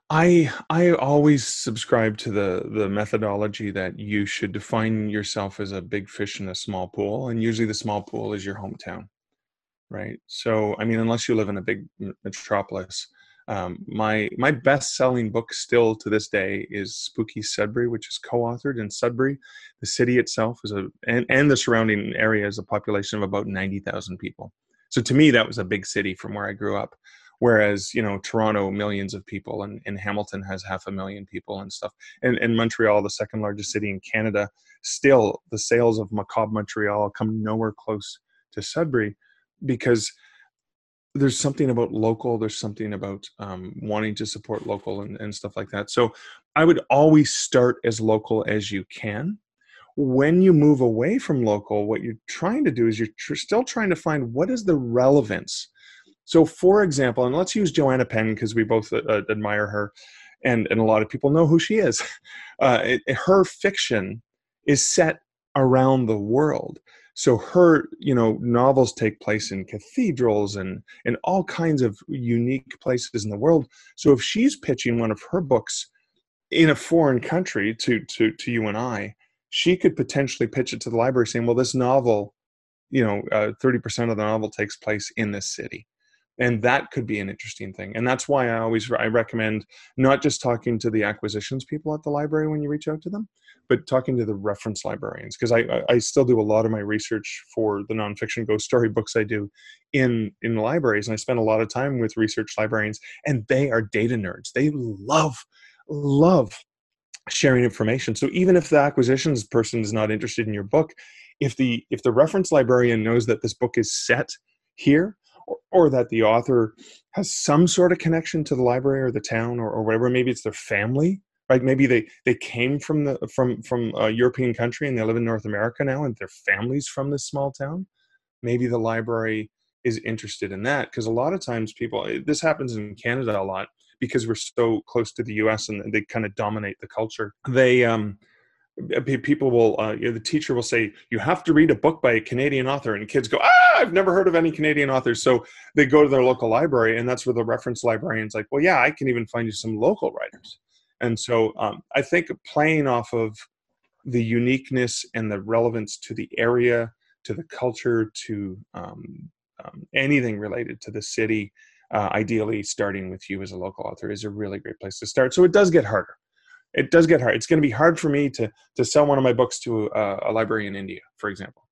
I I always subscribe to the the methodology that you should define yourself as a big fish in a small pool, and usually the small pool is your hometown, right? So I mean, unless you live in a big metropolis, um, my my best selling book still to this day is Spooky Sudbury, which is co-authored in Sudbury. The city itself is a and and the surrounding area is a population of about ninety thousand people. So to me, that was a big city from where I grew up whereas you know toronto millions of people and, and hamilton has half a million people and stuff and, and montreal the second largest city in canada still the sales of macabre montreal come nowhere close to sudbury because there's something about local there's something about um, wanting to support local and, and stuff like that so i would always start as local as you can when you move away from local what you're trying to do is you're tr- still trying to find what is the relevance so, for example, and let's use Joanna Penn because we both uh, admire her, and and a lot of people know who she is. Uh, it, her fiction is set around the world. So her, you know, novels take place in cathedrals and in all kinds of unique places in the world. So if she's pitching one of her books in a foreign country to to to you and I, she could potentially pitch it to the library saying, "Well, this novel you know uh, 30% of the novel takes place in this city and that could be an interesting thing. And that's why i always i recommend not just talking to the acquisitions people at the library when you reach out to them but talking to the reference librarians. Because I, I still do a lot of my research for the nonfiction ghost story books i do in in libraries and i spend a lot of time with research librarians and they are data nerds. They love love sharing information. So even if the acquisitions person is not interested in your book if the if the reference librarian knows that this book is set here or, or, that the author has some sort of connection to the library or the town or, or whatever. Maybe it's their family right? Maybe they they came from the from from a european country and they live in north america now and their families from this small town. Maybe the library is interested in that because a lot of times people eh, this happens in canada a lot because we're so close to the us and they kind of dominate the culture. They um people will uh, you know, the teacher will say you have to read a book by a canadian author and kids go ah i've never heard of any canadian authors so they go to their local library and that's where the reference librarian's like well yeah i can even find you some local writers. And so um, i think playing off of the uniqueness and the relevance to the area to the culture to um, um, anything related to the city uh, ideally starting with you as a local author is a really great place to start. So it does get harder it does get hard. It's going to be hard for me to to sell one of my books to a, a library in India, for example,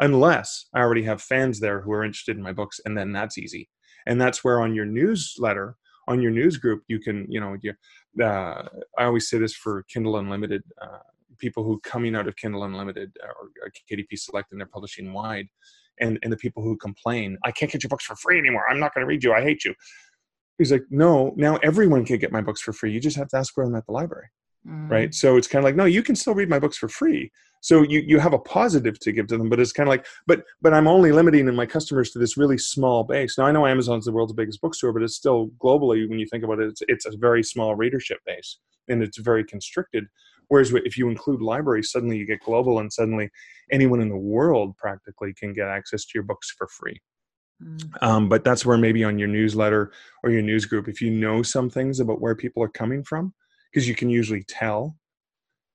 unless I already have fans there who are interested in my books, and then that's easy. And that's where on your newsletter, on your news group, you can, you know, you, uh, I always say this for Kindle Unlimited, uh, people who coming out of Kindle Unlimited or, or KDP Select and they're publishing wide, and and the people who complain, I can't get your books for free anymore. I'm not going to read you. I hate you. He's like, no, now everyone can get my books for free. You just have to ask for them at the library mm. right? So it's kind of like no you can still read my books for free. So you you have a positive to give to them but it's kind of like but but i'm only limiting my customers to this really small base. Now i know amazon's the world's biggest bookstore but it's still globally when you think about it it's, it's a very small readership base and it's very constricted. Whereas if you include libraries suddenly you get global and suddenly anyone in the world practically can get access to your books for free. Mm. um, but that's where maybe on your newsletter or your news group if you know some things about where people are coming from because you can usually tell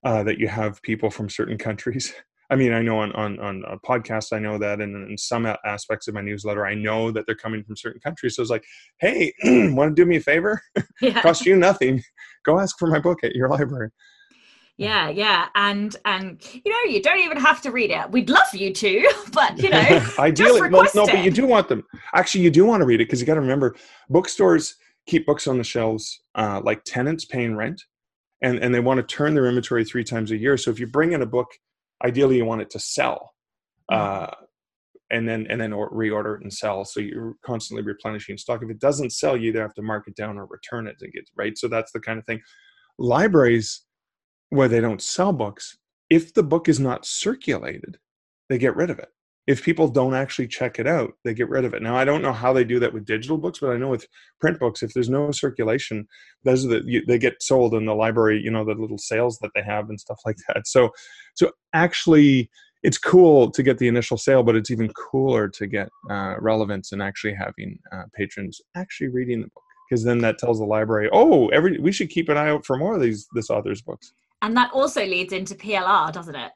uh, that you have people from certain countries. I mean, I know on on on a podcast, I know that, and in some aspects of my newsletter, I know that they're coming from certain countries. So it's like, hey, want to do me a favor? Yeah. Cost you nothing. Go ask for my book at your library. Yeah, yeah, and and you know, you don't even have to read it. We'd love you to, but you know, ideally, well, no, but you do want them. Actually, you do want to read it because you got to remember, bookstores keep books on the shelves uh, like tenants paying rent and, and they want to turn their inventory three times a year. So if you bring in a book ideally you want it to sell mm-hmm. uh, and then and then reorder it and sell. So you're constantly replenishing stock. If it doesn't sell you either have to mark it down or return it to get right? So that's the kind of thing. Libraries where they don't sell books if the book is not circulated they get rid of it if people don't actually check it out, they get rid of it. Now, I don't know how they do that with digital books, but I know with print books, if there's no circulation, those are the, they get sold in the library, you know, the little sales that they have and stuff like that. So, so actually, it's cool to get the initial sale, but it's even cooler to get uh, relevance and actually having uh, patrons actually reading the book because then that tells the library, oh, every we should keep an eye out for more of these this author's books. And that also leads into PLR, doesn't it?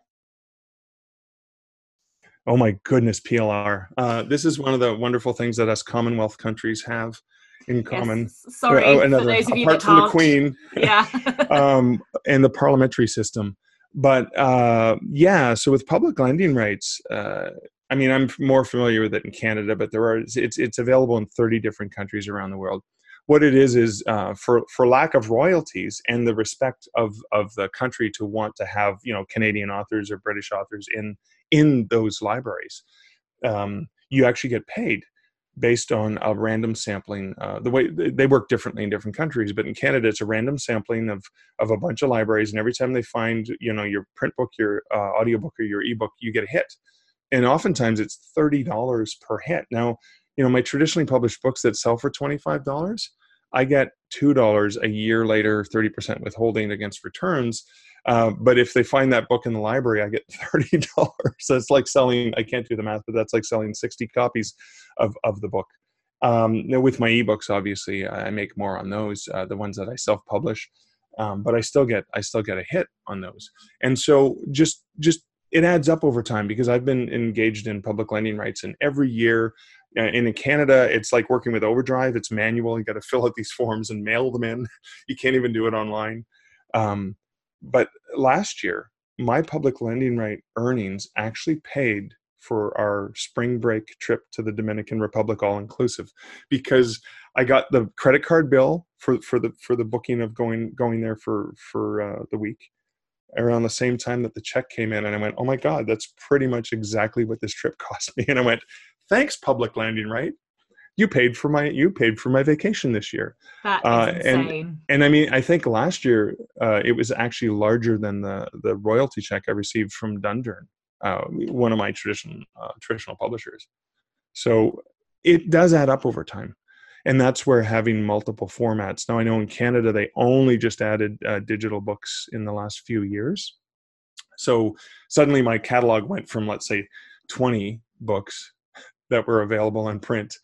Oh my goodness, PLR. Uh, this is one of the wonderful things that us Commonwealth countries have in common. Yes. Sorry, uh, another, for those of you apart from the Queen, yeah, um, and the parliamentary system. But uh, yeah, so with public lending rights, uh, I mean, I'm more familiar with it in Canada, but there are it's it's available in 30 different countries around the world. What it is is uh, for for lack of royalties and the respect of of the country to want to have you know Canadian authors or British authors in in those libraries. Um, you actually get paid based on a random sampling. Uh, the way they work differently in different countries, but in Canada, it's a random sampling of of a bunch of libraries, and every time they find you know your print book, your uh, audiobook, or your ebook, you get a hit. And oftentimes, it's thirty dollars per hit. Now, you know my traditionally published books that sell for twenty five dollars. I get two dollars a year later, thirty percent withholding against returns. Uh, but if they find that book in the library, I get thirty dollars. so it's like selling. I can't do the math, but that's like selling sixty copies of of the book. Um, now with my ebooks, obviously, I make more on those, uh, the ones that I self-publish. Um, but I still get I still get a hit on those. And so just just it adds up over time because I've been engaged in public lending rights, and every year, and in Canada, it's like working with Overdrive. It's manual. You got to fill out these forms and mail them in. You can't even do it online. Um, but last year, my public lending right earnings actually paid for our spring break trip to the Dominican Republic all inclusive because I got the credit card bill for for the for the booking of going going there for for uh, the week around the same time that the check came in and I went oh my god that's pretty much exactly what this trip cost me and I went thanks public lending right you paid for my you paid for my vacation this year that is uh, insane. and and i mean i think last year uh, it was actually larger than the the royalty check i received from dundurn uh, one of my traditional uh, traditional publishers. So it does add up over time, and that's where having multiple formats. Now I know in Canada they only just added uh, digital books in the last few years, so suddenly my catalog went from let's say 20 books that were available in print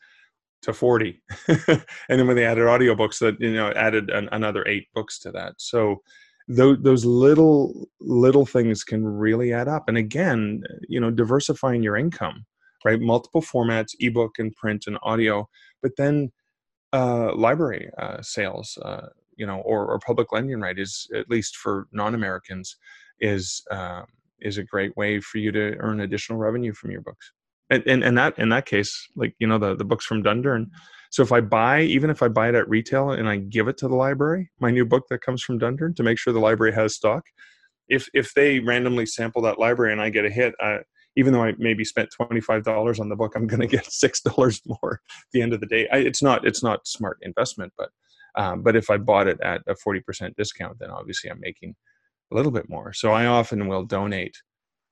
to 40 and then when they added audiobooks that you know added an, another eight books to that. So those, those little little things can really add up. And again you know diversifying your income right? Multiple formats ebook and print and audio but then uh, library uh, sales uh, you know or, or public lending right is at least for non-americans is um, is a great way for you to earn additional revenue from your books and, and, and that in that case like you know the, the books from dundurn so if I buy, even if I buy it at retail and I give it to the library, my new book that comes from Dundurn to make sure the library has stock, if if they randomly sample that library and I get a hit, uh, even though I maybe spent twenty five dollars on the book, I'm going to get six dollars more at the end of the day. I, it's not it's not smart investment, but um, but if I bought it at a forty percent discount, then obviously I'm making a little bit more. So I often will donate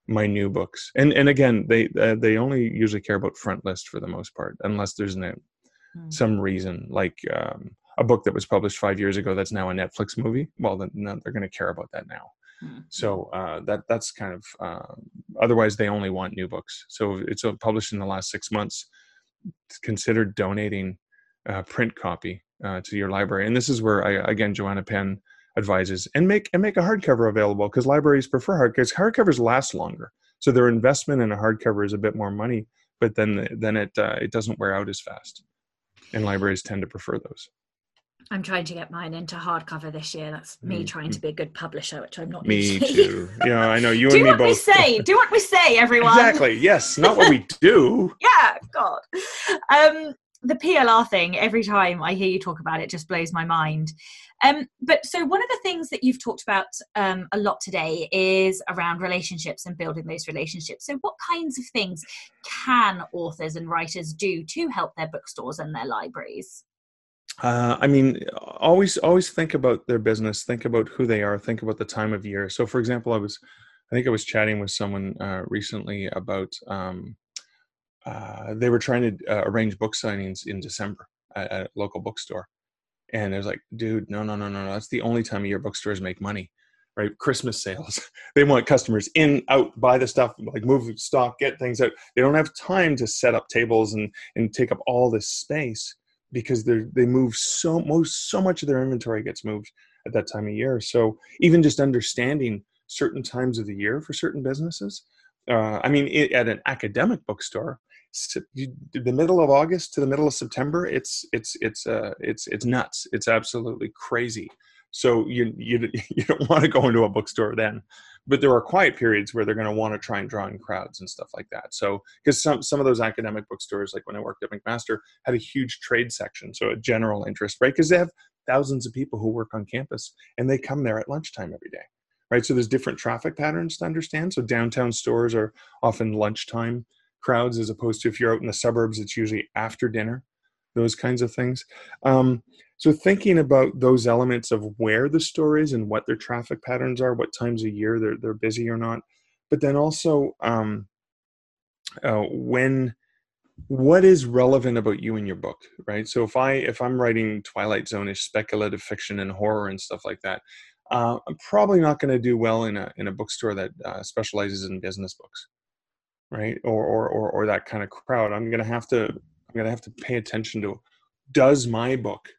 my new books, and and again they uh, they only usually care about front list for the most part, unless there's an mm. some reason, like um, a book that was published five years ago that's now a Netflix movie. Well, then no, they're going to care about that now. Mm. So uh, that that's kind of uh, otherwise they only want new books. So it's uh, published in the last six months. Consider donating a print copy uh, to your library, and this is where I again Joanna Penn advises and make and make a hardcover available because libraries prefer hardcovers. Hardcovers last longer, so their investment in a hardcover is a bit more money, but then then it uh, it doesn't wear out as fast and libraries tend to prefer those. I'm trying to get mine into hardcover this year. That's me mm-hmm. trying to be a good publisher, which I'm not. Me too. Yeah, I know you do and me both. Do what we say. Do what we say, everyone. Exactly. Yes, not what we do. yeah, God. Um, the PLR thing. Every time I hear you talk about it, just blows my mind. Um, but so one of the things that you've talked about um, a lot today is around relationships and building those relationships. So what kinds of things can authors and writers do to help their bookstores and their libraries? Uh, I mean, always always think about their business. Think about who they are. Think about the time of year. So, for example, I was, I think I was chatting with someone uh, recently about. Um, uh, they were trying to uh, arrange book signings in December at, at a local bookstore, and it was like, dude, no, no, no, no, no. That's the only time of year bookstores make money, right? Christmas sales. they want customers in, out, buy the stuff, like move stock, get things out. They don't have time to set up tables and and take up all this space because they they move so most so much of their inventory gets moved at that time of year. So even just understanding certain times of the year for certain businesses. Uh, I mean, it, at an academic bookstore, the middle of August to the middle of September, it's it's it's uh it's it's nuts. It's absolutely crazy. So you you you don't want to go into a bookstore then, but there are quiet periods where they're going to want to try and draw in crowds and stuff like that. So because some some of those academic bookstores, like when I worked at McMaster, had a huge trade section, so a general interest, right? Because they have thousands of people who work on campus and they come there at lunchtime every day, right? So there's different traffic patterns to understand. So downtown stores are often lunchtime crowds as opposed to if you're out in the suburbs it's usually after dinner those kinds of things. Um, so thinking about those elements of where the store is and what their traffic patterns are what times a year they're, they're busy or not but then also um, uh, when what is relevant about you in your book right? So if i if i'm writing twilight zone-ish speculative fiction and horror and stuff like that uh, i'm probably not going to do well in a in a bookstore that uh, specializes in business books right? Or or or, or that kind of crowd. I'm going to have to i'm going to have to pay attention to does my book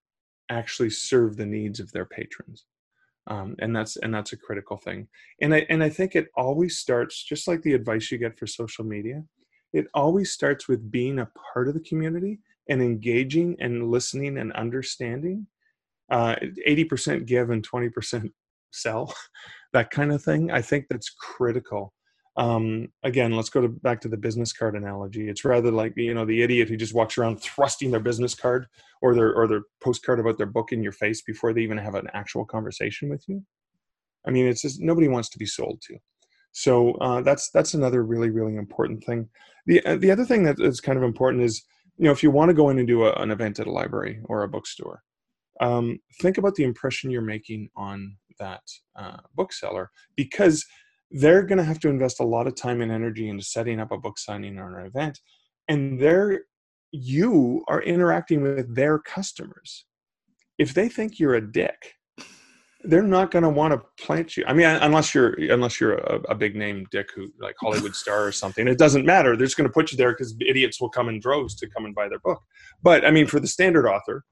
actually serve the needs of their patrons? Um, and that's and that's a critical thing. And i and i think it always starts just like the advice you get for social media it always starts with being a part of the community and engaging and listening and understanding. Uh, 80% give and 20% sell that kind of thing. I think that's critical um, again let's go to, back to the business card analogy. It's rather like you know the idiot who just walks around thrusting their business card or their or their postcard about their book in your face before they even have an actual conversation with you. I mean it's just nobody wants to be sold to. So uh, that's that's another really really important thing. The uh, the other thing that is kind of important is you know if you want to go in and do a, an event at a library or a bookstore um, think about the impression you're making on that uh, bookseller because they're going to have to invest a lot of time and energy into setting up a book signing or an event and they're you are interacting with their customers. If they think you're a dick they're not going to want to plant you. I mean unless you're unless you're a, a, big name dick who like hollywood star or something it doesn't matter. They're just going to put you there because idiots will come in droves to come and buy their book. But i mean for the standard author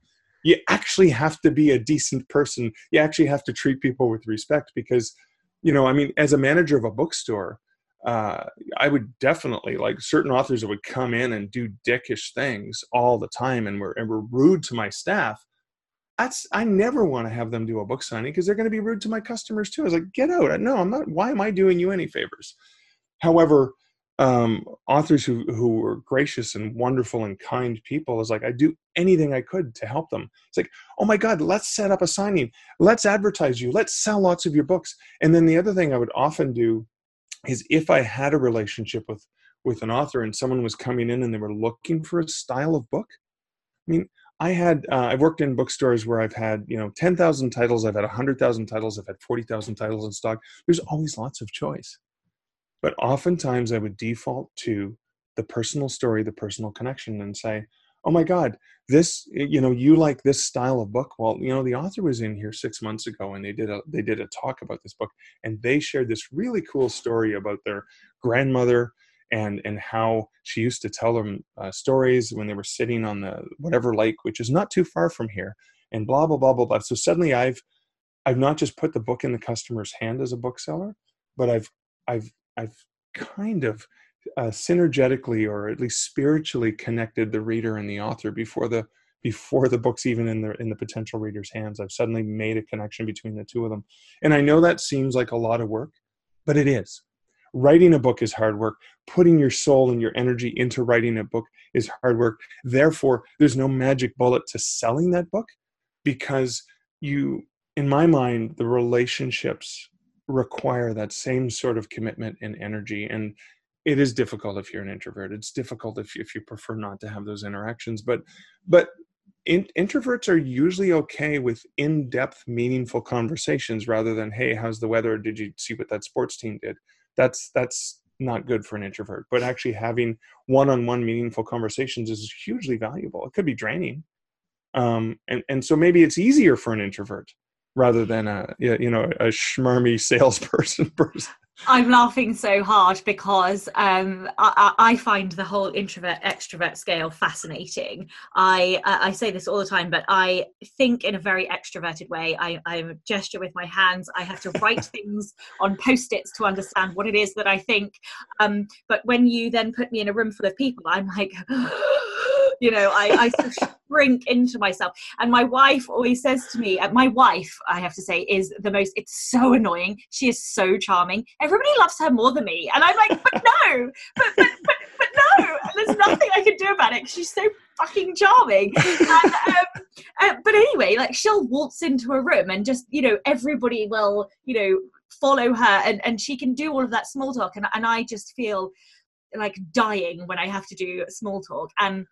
you actually have to be a decent person. You actually have to treat people with respect because you know, I mean, as a manager of a bookstore, uh, I would definitely like certain authors that would come in and do dickish things all the time and were and were rude to my staff. That's I never want to have them do a book signing because they're going to be rude to my customers too. I was like, get out! No, I'm not. Why am I doing you any favors? However, um, authors who who were gracious and wonderful and kind people is like I do anything I could to help them. It's like, oh my God, let's set up a signing, let's advertise you, let's sell lots of your books. And then the other thing I would often do is if I had a relationship with with an author and someone was coming in and they were looking for a style of book. I mean, I had uh, I've worked in bookstores where I've had you know ten thousand titles, I've had hundred thousand titles, I've had forty thousand titles in stock. There's always lots of choice. But oftentimes I would default to the personal story, the personal connection, and say, oh my God, this, you know, you like this style of book. Well, you know, the author was in here six months ago and they did a they did a talk about this book and they shared this really cool story about their grandmother and and how she used to tell them uh, stories when they were sitting on the whatever lake, which is not too far from here, and blah blah blah blah blah. So suddenly I've I've not just put the book in the customer's hand as a bookseller, but I've I've I've kind of uh, synergetically or at least spiritually connected the reader and the author before the before the book's even in the in the potential reader's hands. I've suddenly made a connection between the two of them, and I know that seems like a lot of work, but it is. Writing a book is hard work. Putting your soul and your energy into writing a book is hard work. Therefore, there's no magic bullet to selling that book because you, in my mind, the relationships require that same sort of commitment and energy and it is difficult if you're an introvert. It's difficult if, if you prefer not to have those interactions but but in, introverts are usually okay with in-depth meaningful conversations rather than hey how's the weather? Did you see what that sports team did? That's that's not good for an introvert but actually having one-on-one meaningful conversations is hugely valuable. It could be draining um, and and so maybe it's easier for an introvert rather than a you know a schmarmy salesperson person. I'm laughing so hard because um, I, I, find the whole introvert extrovert scale fascinating. I I say this all the time, but I think in a very extroverted way. I, I gesture with my hands. I have to write things on post its to understand what it is that I think. Um, but when you then put me in a room full of people, I'm like. you know, I, I shrink into myself. And my wife always says to me, uh, my wife, I have to say, is the most, it's so annoying. She is so charming. Everybody loves her more than me. And I'm like, but no, but, but, but, but no, there's nothing I can do about it. She's so fucking charming. And, um, uh, but anyway, like she'll waltz into a room and just, you know, everybody will, you know, follow her and, and she can do all of that small talk. And, and I just feel like dying when I have to do small talk. And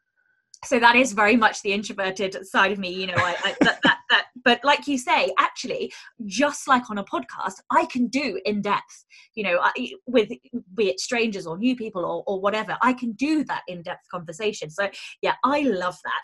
so that is very much the introverted side of me you know I, I, that, that, that but like you say actually just like on a podcast i can do in depth you know with be it strangers or new people or, or whatever i can do that in depth conversation. So yeah i love that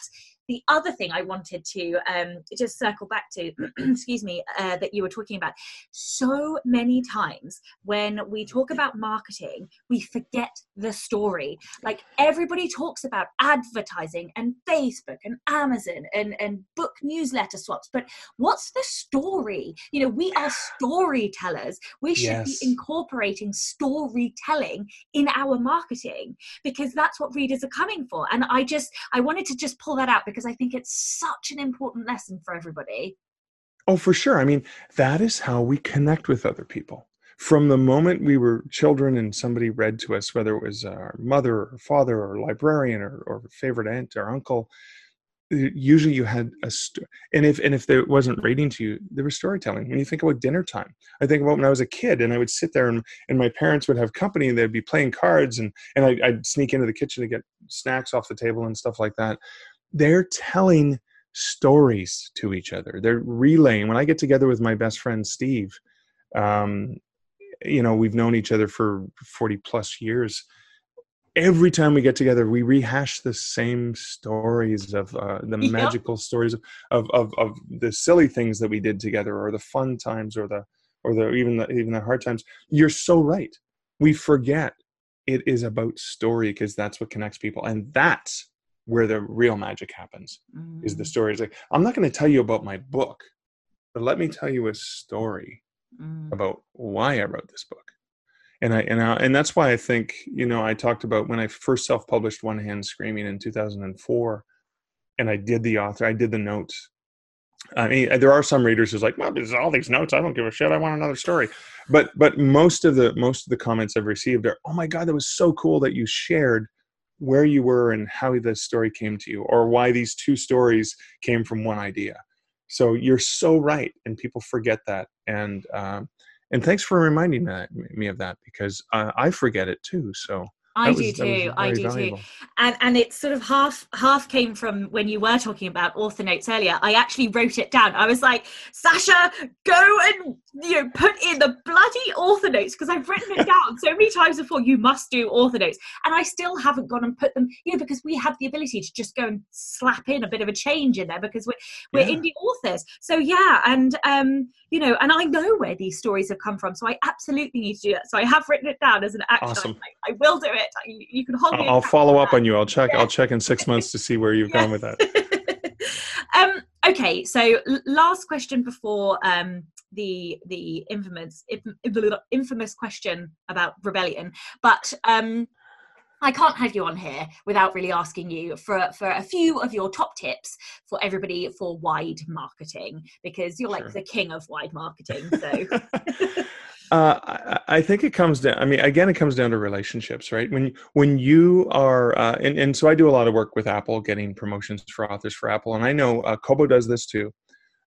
the other thing I wanted to um, just circle back to, excuse me, uh, that you were talking about, so many times when we talk about marketing, we forget the story. Like everybody talks about advertising and Facebook and Amazon and, and book newsletter swaps, but what's the story? You know, we are storytellers. We should yes. be incorporating storytelling in our marketing because that's what readers are coming for. And I just, I wanted to just pull that out because I think it's such an important lesson for everybody. Oh, for sure. I mean, that is how we connect with other people. From the moment we were children and somebody read to us, whether it was our mother or father or librarian or, or favorite aunt or uncle, usually you had a st- and if and if there wasn't reading to you there was storytelling when you think about dinner time i think about when i was a kid and i would sit there and, and my parents would have company and they'd be playing cards and and I, i'd sneak into the kitchen to get snacks off the table and stuff like that they're telling stories to each other. They're relaying. When I get together with my best friend Steve, um, you know, we've known each other for 40 plus years. Every time we get together, we rehash the same stories of uh, the magical stories of, of, of, of the silly things that we did together, or the fun times, or the or the even the even the hard times. You're so right. We forget it is about story because that's what connects people, and that's where the real magic happens mm. is the mm. story. It's like, I'm not going to tell you about my book, but let me tell you a story mm. about why I wrote this book. And I, and I, and that's why I think, you know, I talked about when I first self-published One Hand Screaming in 2004 and I did the author, I did the notes. I mean, there are some readers who's like, well, there's all these notes. I don't give a shit. I want another story. But, but most of the, most of the comments I've received are, oh my God, that was so cool that you shared where you were and how the story came to you or why these two stories came from one idea. So you're so right and people forget that and um, and thanks for reminding me of that because uh, i forget it too so I was, do too. I do valuable. too. And and it's sort of half half came from when you were talking about author notes earlier. I actually wrote it down. I was like, Sacha, go and you know put in the bloody author notes because I've written it down so many times before. You must do author notes, and I still haven't gone and put them. You know, because we have the ability to just go and slap in a bit of a change in there because we're we're yeah. indie authors. So yeah, and um, you know, and I know where these stories have come from, so I absolutely need to do that. So I have written it down as an action. Awesome. I, I will do it it. You can hold. I'll follow up on you. I'll check. I'll check in six months to see where you've gone with that. um, okay, so last question before um, the the infamous infamous question about rebellion, but. Um, I can't have you on here without really asking you for for a few of your top tips for everybody for wide marketing because you're like sure. the king of wide marketing. So Uh, I, I, think it comes down. I mean, again, it comes down to relationships, right? When when you are, uh, and and so I do a lot of work with Apple, getting promotions for authors for Apple, and I know uh, Kobo does this too.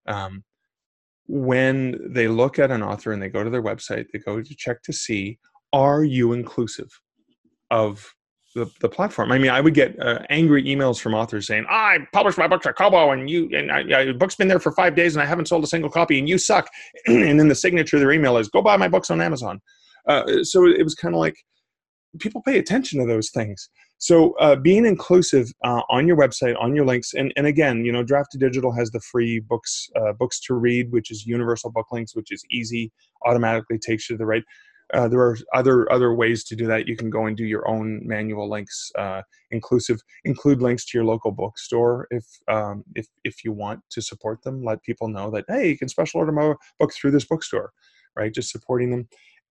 Um, when they look at an author and they go to their website, they go to check to see are you inclusive of the, the platform. I mean, I would get uh, angry emails from authors saying, "I published my book to Kobo, and you and I, your book's been there for five days, and I haven't sold a single copy, and you suck." and then the signature of their email is, "Go buy my books on Amazon." Uh, so it was kind of like people pay attention to those things. So uh, being inclusive uh, on your website, on your links, and, and again, you know, Draft2Digital has the free books uh, books to read, which is universal book links, which is easy, automatically takes you to the right. Uh, there are other other ways to do that. You can go and do your own manual links, uh, inclusive include links to your local bookstore if um, if if you want to support them. Let people know that hey, you can special order my book through this bookstore, right? Just supporting them.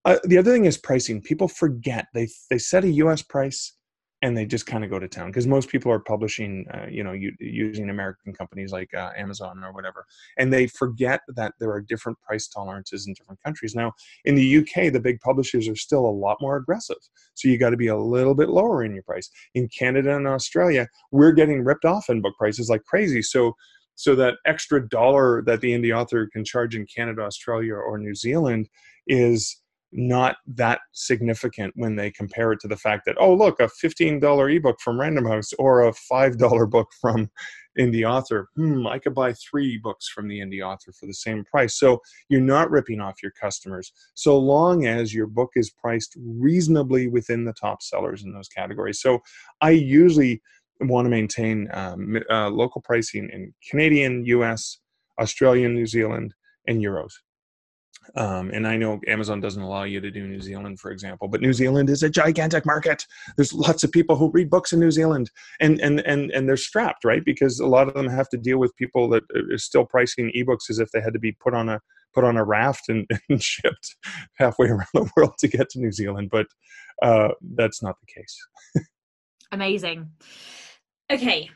Uh, the other thing is pricing. People forget they they set a U.S. price and they just kind of go to town because most people are publishing uh, you know using american companies like uh, amazon or whatever and they forget that there are different price tolerances in different countries. Now in the uk the big publishers are still a lot more aggressive so you got to be a little bit lower in your price. In canada and australia we're getting ripped off in book prices like crazy so so that extra dollar that the indie author can charge in canada australia or new zealand is not that significant when they compare it to the fact that oh look a $15 ebook from random house or a $5 book from indie author. Hmm i could buy three books from the indie author for the same price. So you're not ripping off your customers. So long as your book is priced reasonably within the top sellers in those categories. So i usually want to maintain um, uh, local pricing in Canadian, US, Australian, New Zealand, and euros. Um, and I know Amazon doesn't allow you to do New Zealand, for example, but New Zealand is a gigantic market. There's lots of people who read books in New Zealand, and and and and they're strapped, right? Because a lot of them have to deal with people that are still pricing ebooks as if they had to be put on a put on a raft and, and shipped halfway around the world to get to New Zealand. But uh, that's not the case. Amazing. Okay,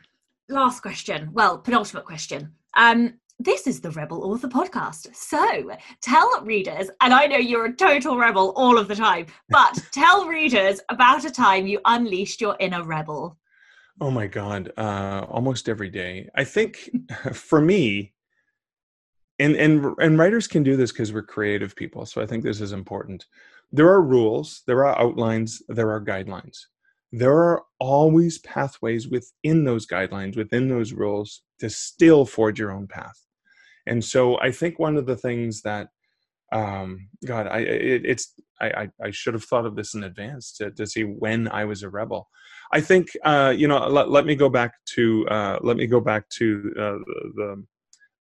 last question. Well, penultimate question. Um, this is the Rebel Author podcast. So tell readers, and I know you're a total rebel all of the time, but tell readers about a time you unleashed your inner rebel. Oh my God, uh, almost every day. I think for me, and and and writers can do this because we're creative people. So I think this is important. There are rules, there are outlines, there are guidelines. There are always pathways within those guidelines, within those rules, to still forge your own path. And so I think one of the things that um, God, I it, it's I, I, I should have thought of this in advance to to see when I was a rebel. I think uh, you know let, let me go back to uh, let me go back to uh, the, the,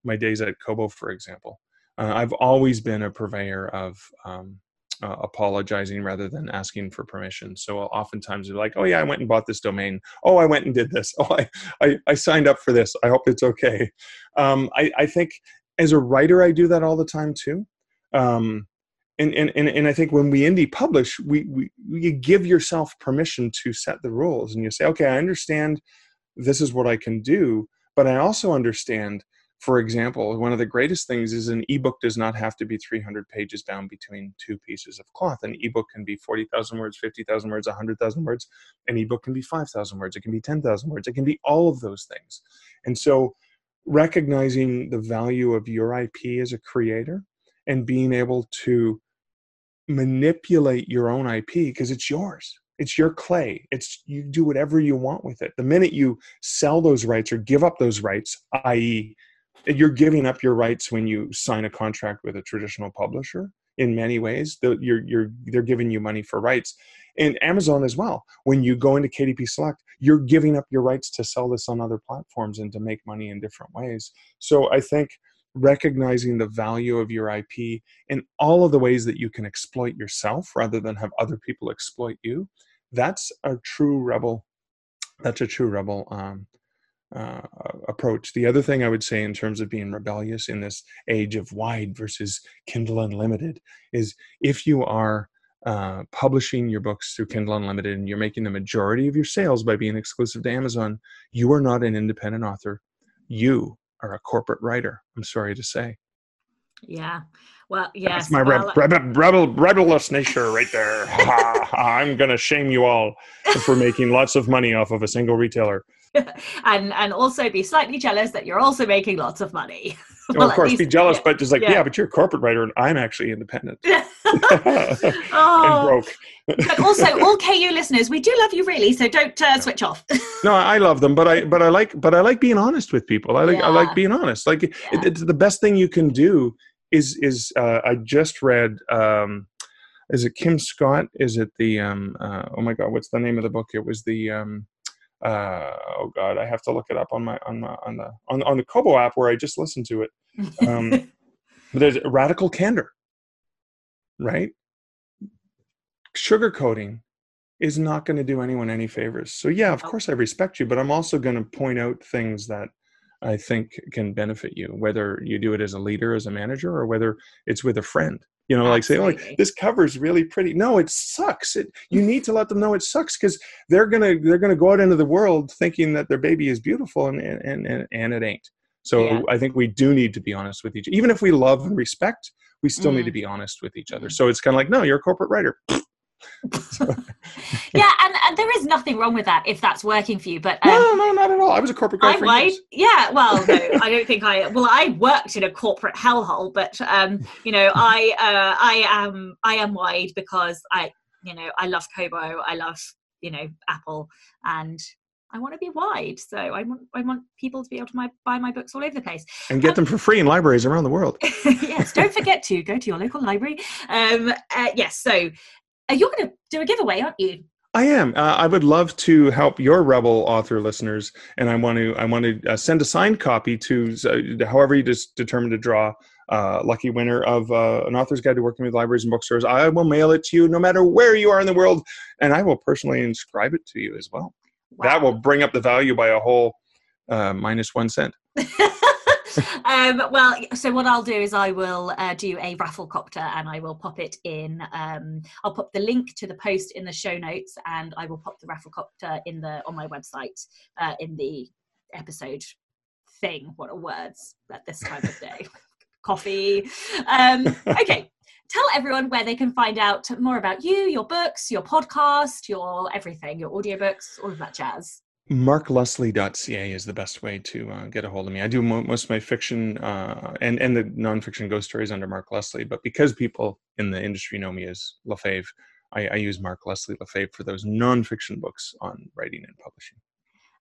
my days at Kobo, for example. Uh, I've always been a purveyor of um, uh, apologizing rather than asking for permission. So oftentimes they're like, "Oh yeah, I went and bought this domain. Oh, I went and did this. Oh, I I, I signed up for this. I hope it's okay." Um, I, I think as a writer, I do that all the time too. Um, and, and, and, and I think when we indie publish, we, we, you give yourself permission to set the rules and you say, okay, I understand this is what I can do, but I also understand, for example, one of the greatest things is an ebook does not have to be 300 pages bound between two pieces of cloth. An ebook can be 40,000 words, 50,000 words, 100,000 words. An ebook can be 5,000 words. It can be 10,000 words. It can be all of those things. And so recognizing the value of your IP as a creator and being able to manipulate your own IP because it's yours. It's your clay. It's you do whatever you want with it. The minute you sell those rights or give up those rights, i.e., you're giving up your rights when you sign a contract with a traditional publisher. In many ways, you're, you're, they're giving you money for rights and Amazon as well. When you go into KDP Select, you're giving up your rights to sell this on other platforms and to make money in different ways. So I think recognizing the value of your IP in all of the ways that you can exploit yourself rather than have other people exploit you, that's a true rebel. That's a true rebel um, uh, approach. The other thing I would say in terms of being rebellious in this age of wide versus Kindle Unlimited is if you are uh, publishing your books through Kindle Unlimited and you're making the majority of your sales by being exclusive to Amazon, you are not an independent author. You are a corporate writer. I'm sorry to say. Yeah. Well, yes. That's my well, rebel, rebel, rebelous nature right there. I'm going to shame you all for making lots of money off of a single retailer. and and also be slightly jealous that you're also making lots of money. well, of course, least, be jealous, yeah. but just like, yeah. yeah. but you're a corporate writer and I'm actually independent oh. and broke. but also, all KU listeners, we do love you really, so don't uh, switch off. no, I love them, but I but I like but I like being honest with people. I like yeah. I like being honest. Like it, it's the best thing you can do is is uh, I just read. Um, is it Kim Scott? Is it the um, uh, oh my god, what's the name of the book? It was the um, uh, oh god, I have to look it up on my on my on the on, on the Kobo app where I just listened to it. Um, there's radical candor, right? Sugarcoating is not going to do anyone any favors. So yeah, of course I respect you, but I'm also going to point out things that I think can benefit you, whether you do it as a leader, as a manager, or whether it's with a friend you know Absolutely. like say oh this cover is really pretty no it sucks it you need to let them know it sucks because they're gonna they're gonna go out into the world thinking that their baby is beautiful and and and, and it ain't so yeah. i think we do need to be honest with each even if we love and respect we still mm. need to be honest with each other mm. so it's kind of like no you're a corporate writer yeah, and, and there is nothing wrong with that if that's working for you. But um, no, no, not at all. I was a corporate guy I, years. Yeah, well, no, I don't think I. Well, I worked in a corporate hellhole, but um, you know, I uh, I am I am wide because I you know I love Kobo, I love you know Apple, and I want to be wide. So I want I want people to be able to my, buy my books all over the place and get um, them for free in libraries around the world. yes, don't forget to go to your local library. Um, uh, yes, so you're going to do a giveaway, aren't you? I am. Uh, I would love to help your Rebel author listeners, and I want to. I want to uh, send a signed copy to uh, however you just determine to draw uh, lucky winner of uh, an author's guide to working with libraries and bookstores. I will mail it to you, no matter where you are in the world, and I will personally inscribe it to you as well. Wow. That will bring up the value by a whole uh, minus one cent. Um, well, so what I'll do is I will uh, do a Rafflecopter and I will pop it in. Um, I'll pop the link to the post in the show notes and I will pop the Rafflecopter in the on my website uh, in the episode thing. What are words at this time of day? Coffee. Um, okay. Tell everyone where they can find out more about you, your books, your podcast, your everything, your audiobooks, all of that jazz markleslie.ca is the best way to uh, get a hold of me. I do mo- most of my fiction uh, and and the nonfiction ghost stories under Mark Leslie, but because people in the industry know me as Lefebvre, I, I use Mark Leslie Lefebvre for those nonfiction books on writing and publishing.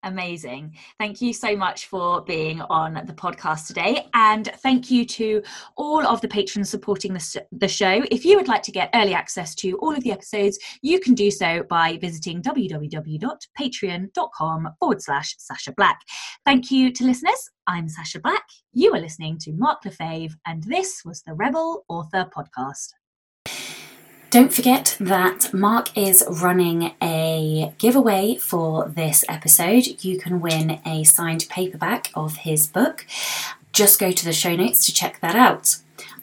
Amazing. Thank you so much for being on the podcast today. And thank you to all of the patrons supporting the, the show. If you would like to get early access to all of the episodes, you can do so by visiting www.patreon.com forward slash Sacha Black. Thank you to listeners. I'm Sacha Black. You are listening to Mark Lefebvre, and this was the Rebel Author Podcast. Don't forget that Mark is running a giveaway for this episode. You can win a signed paperback of his book. Just go to the show notes to check that out.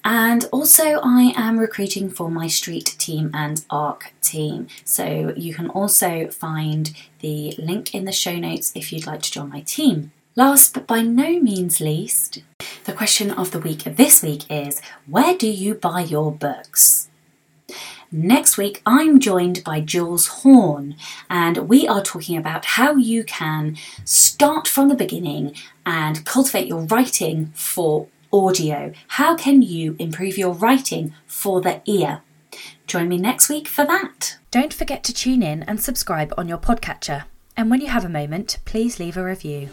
And also, I am recruiting for my street team and ARC team. So you can also find the link in the show notes if you'd like to join my team. Last but by no means least, the question of the week this week is where do you buy your books? Next week, I'm joined by Jules Horne, and we are talking about how you can start from the beginning and cultivate your writing for audio. How can you improve your writing for the ear? Join me next week for that. Don't forget to tune in and subscribe on your podcatcher. And when you have a moment, please leave a review.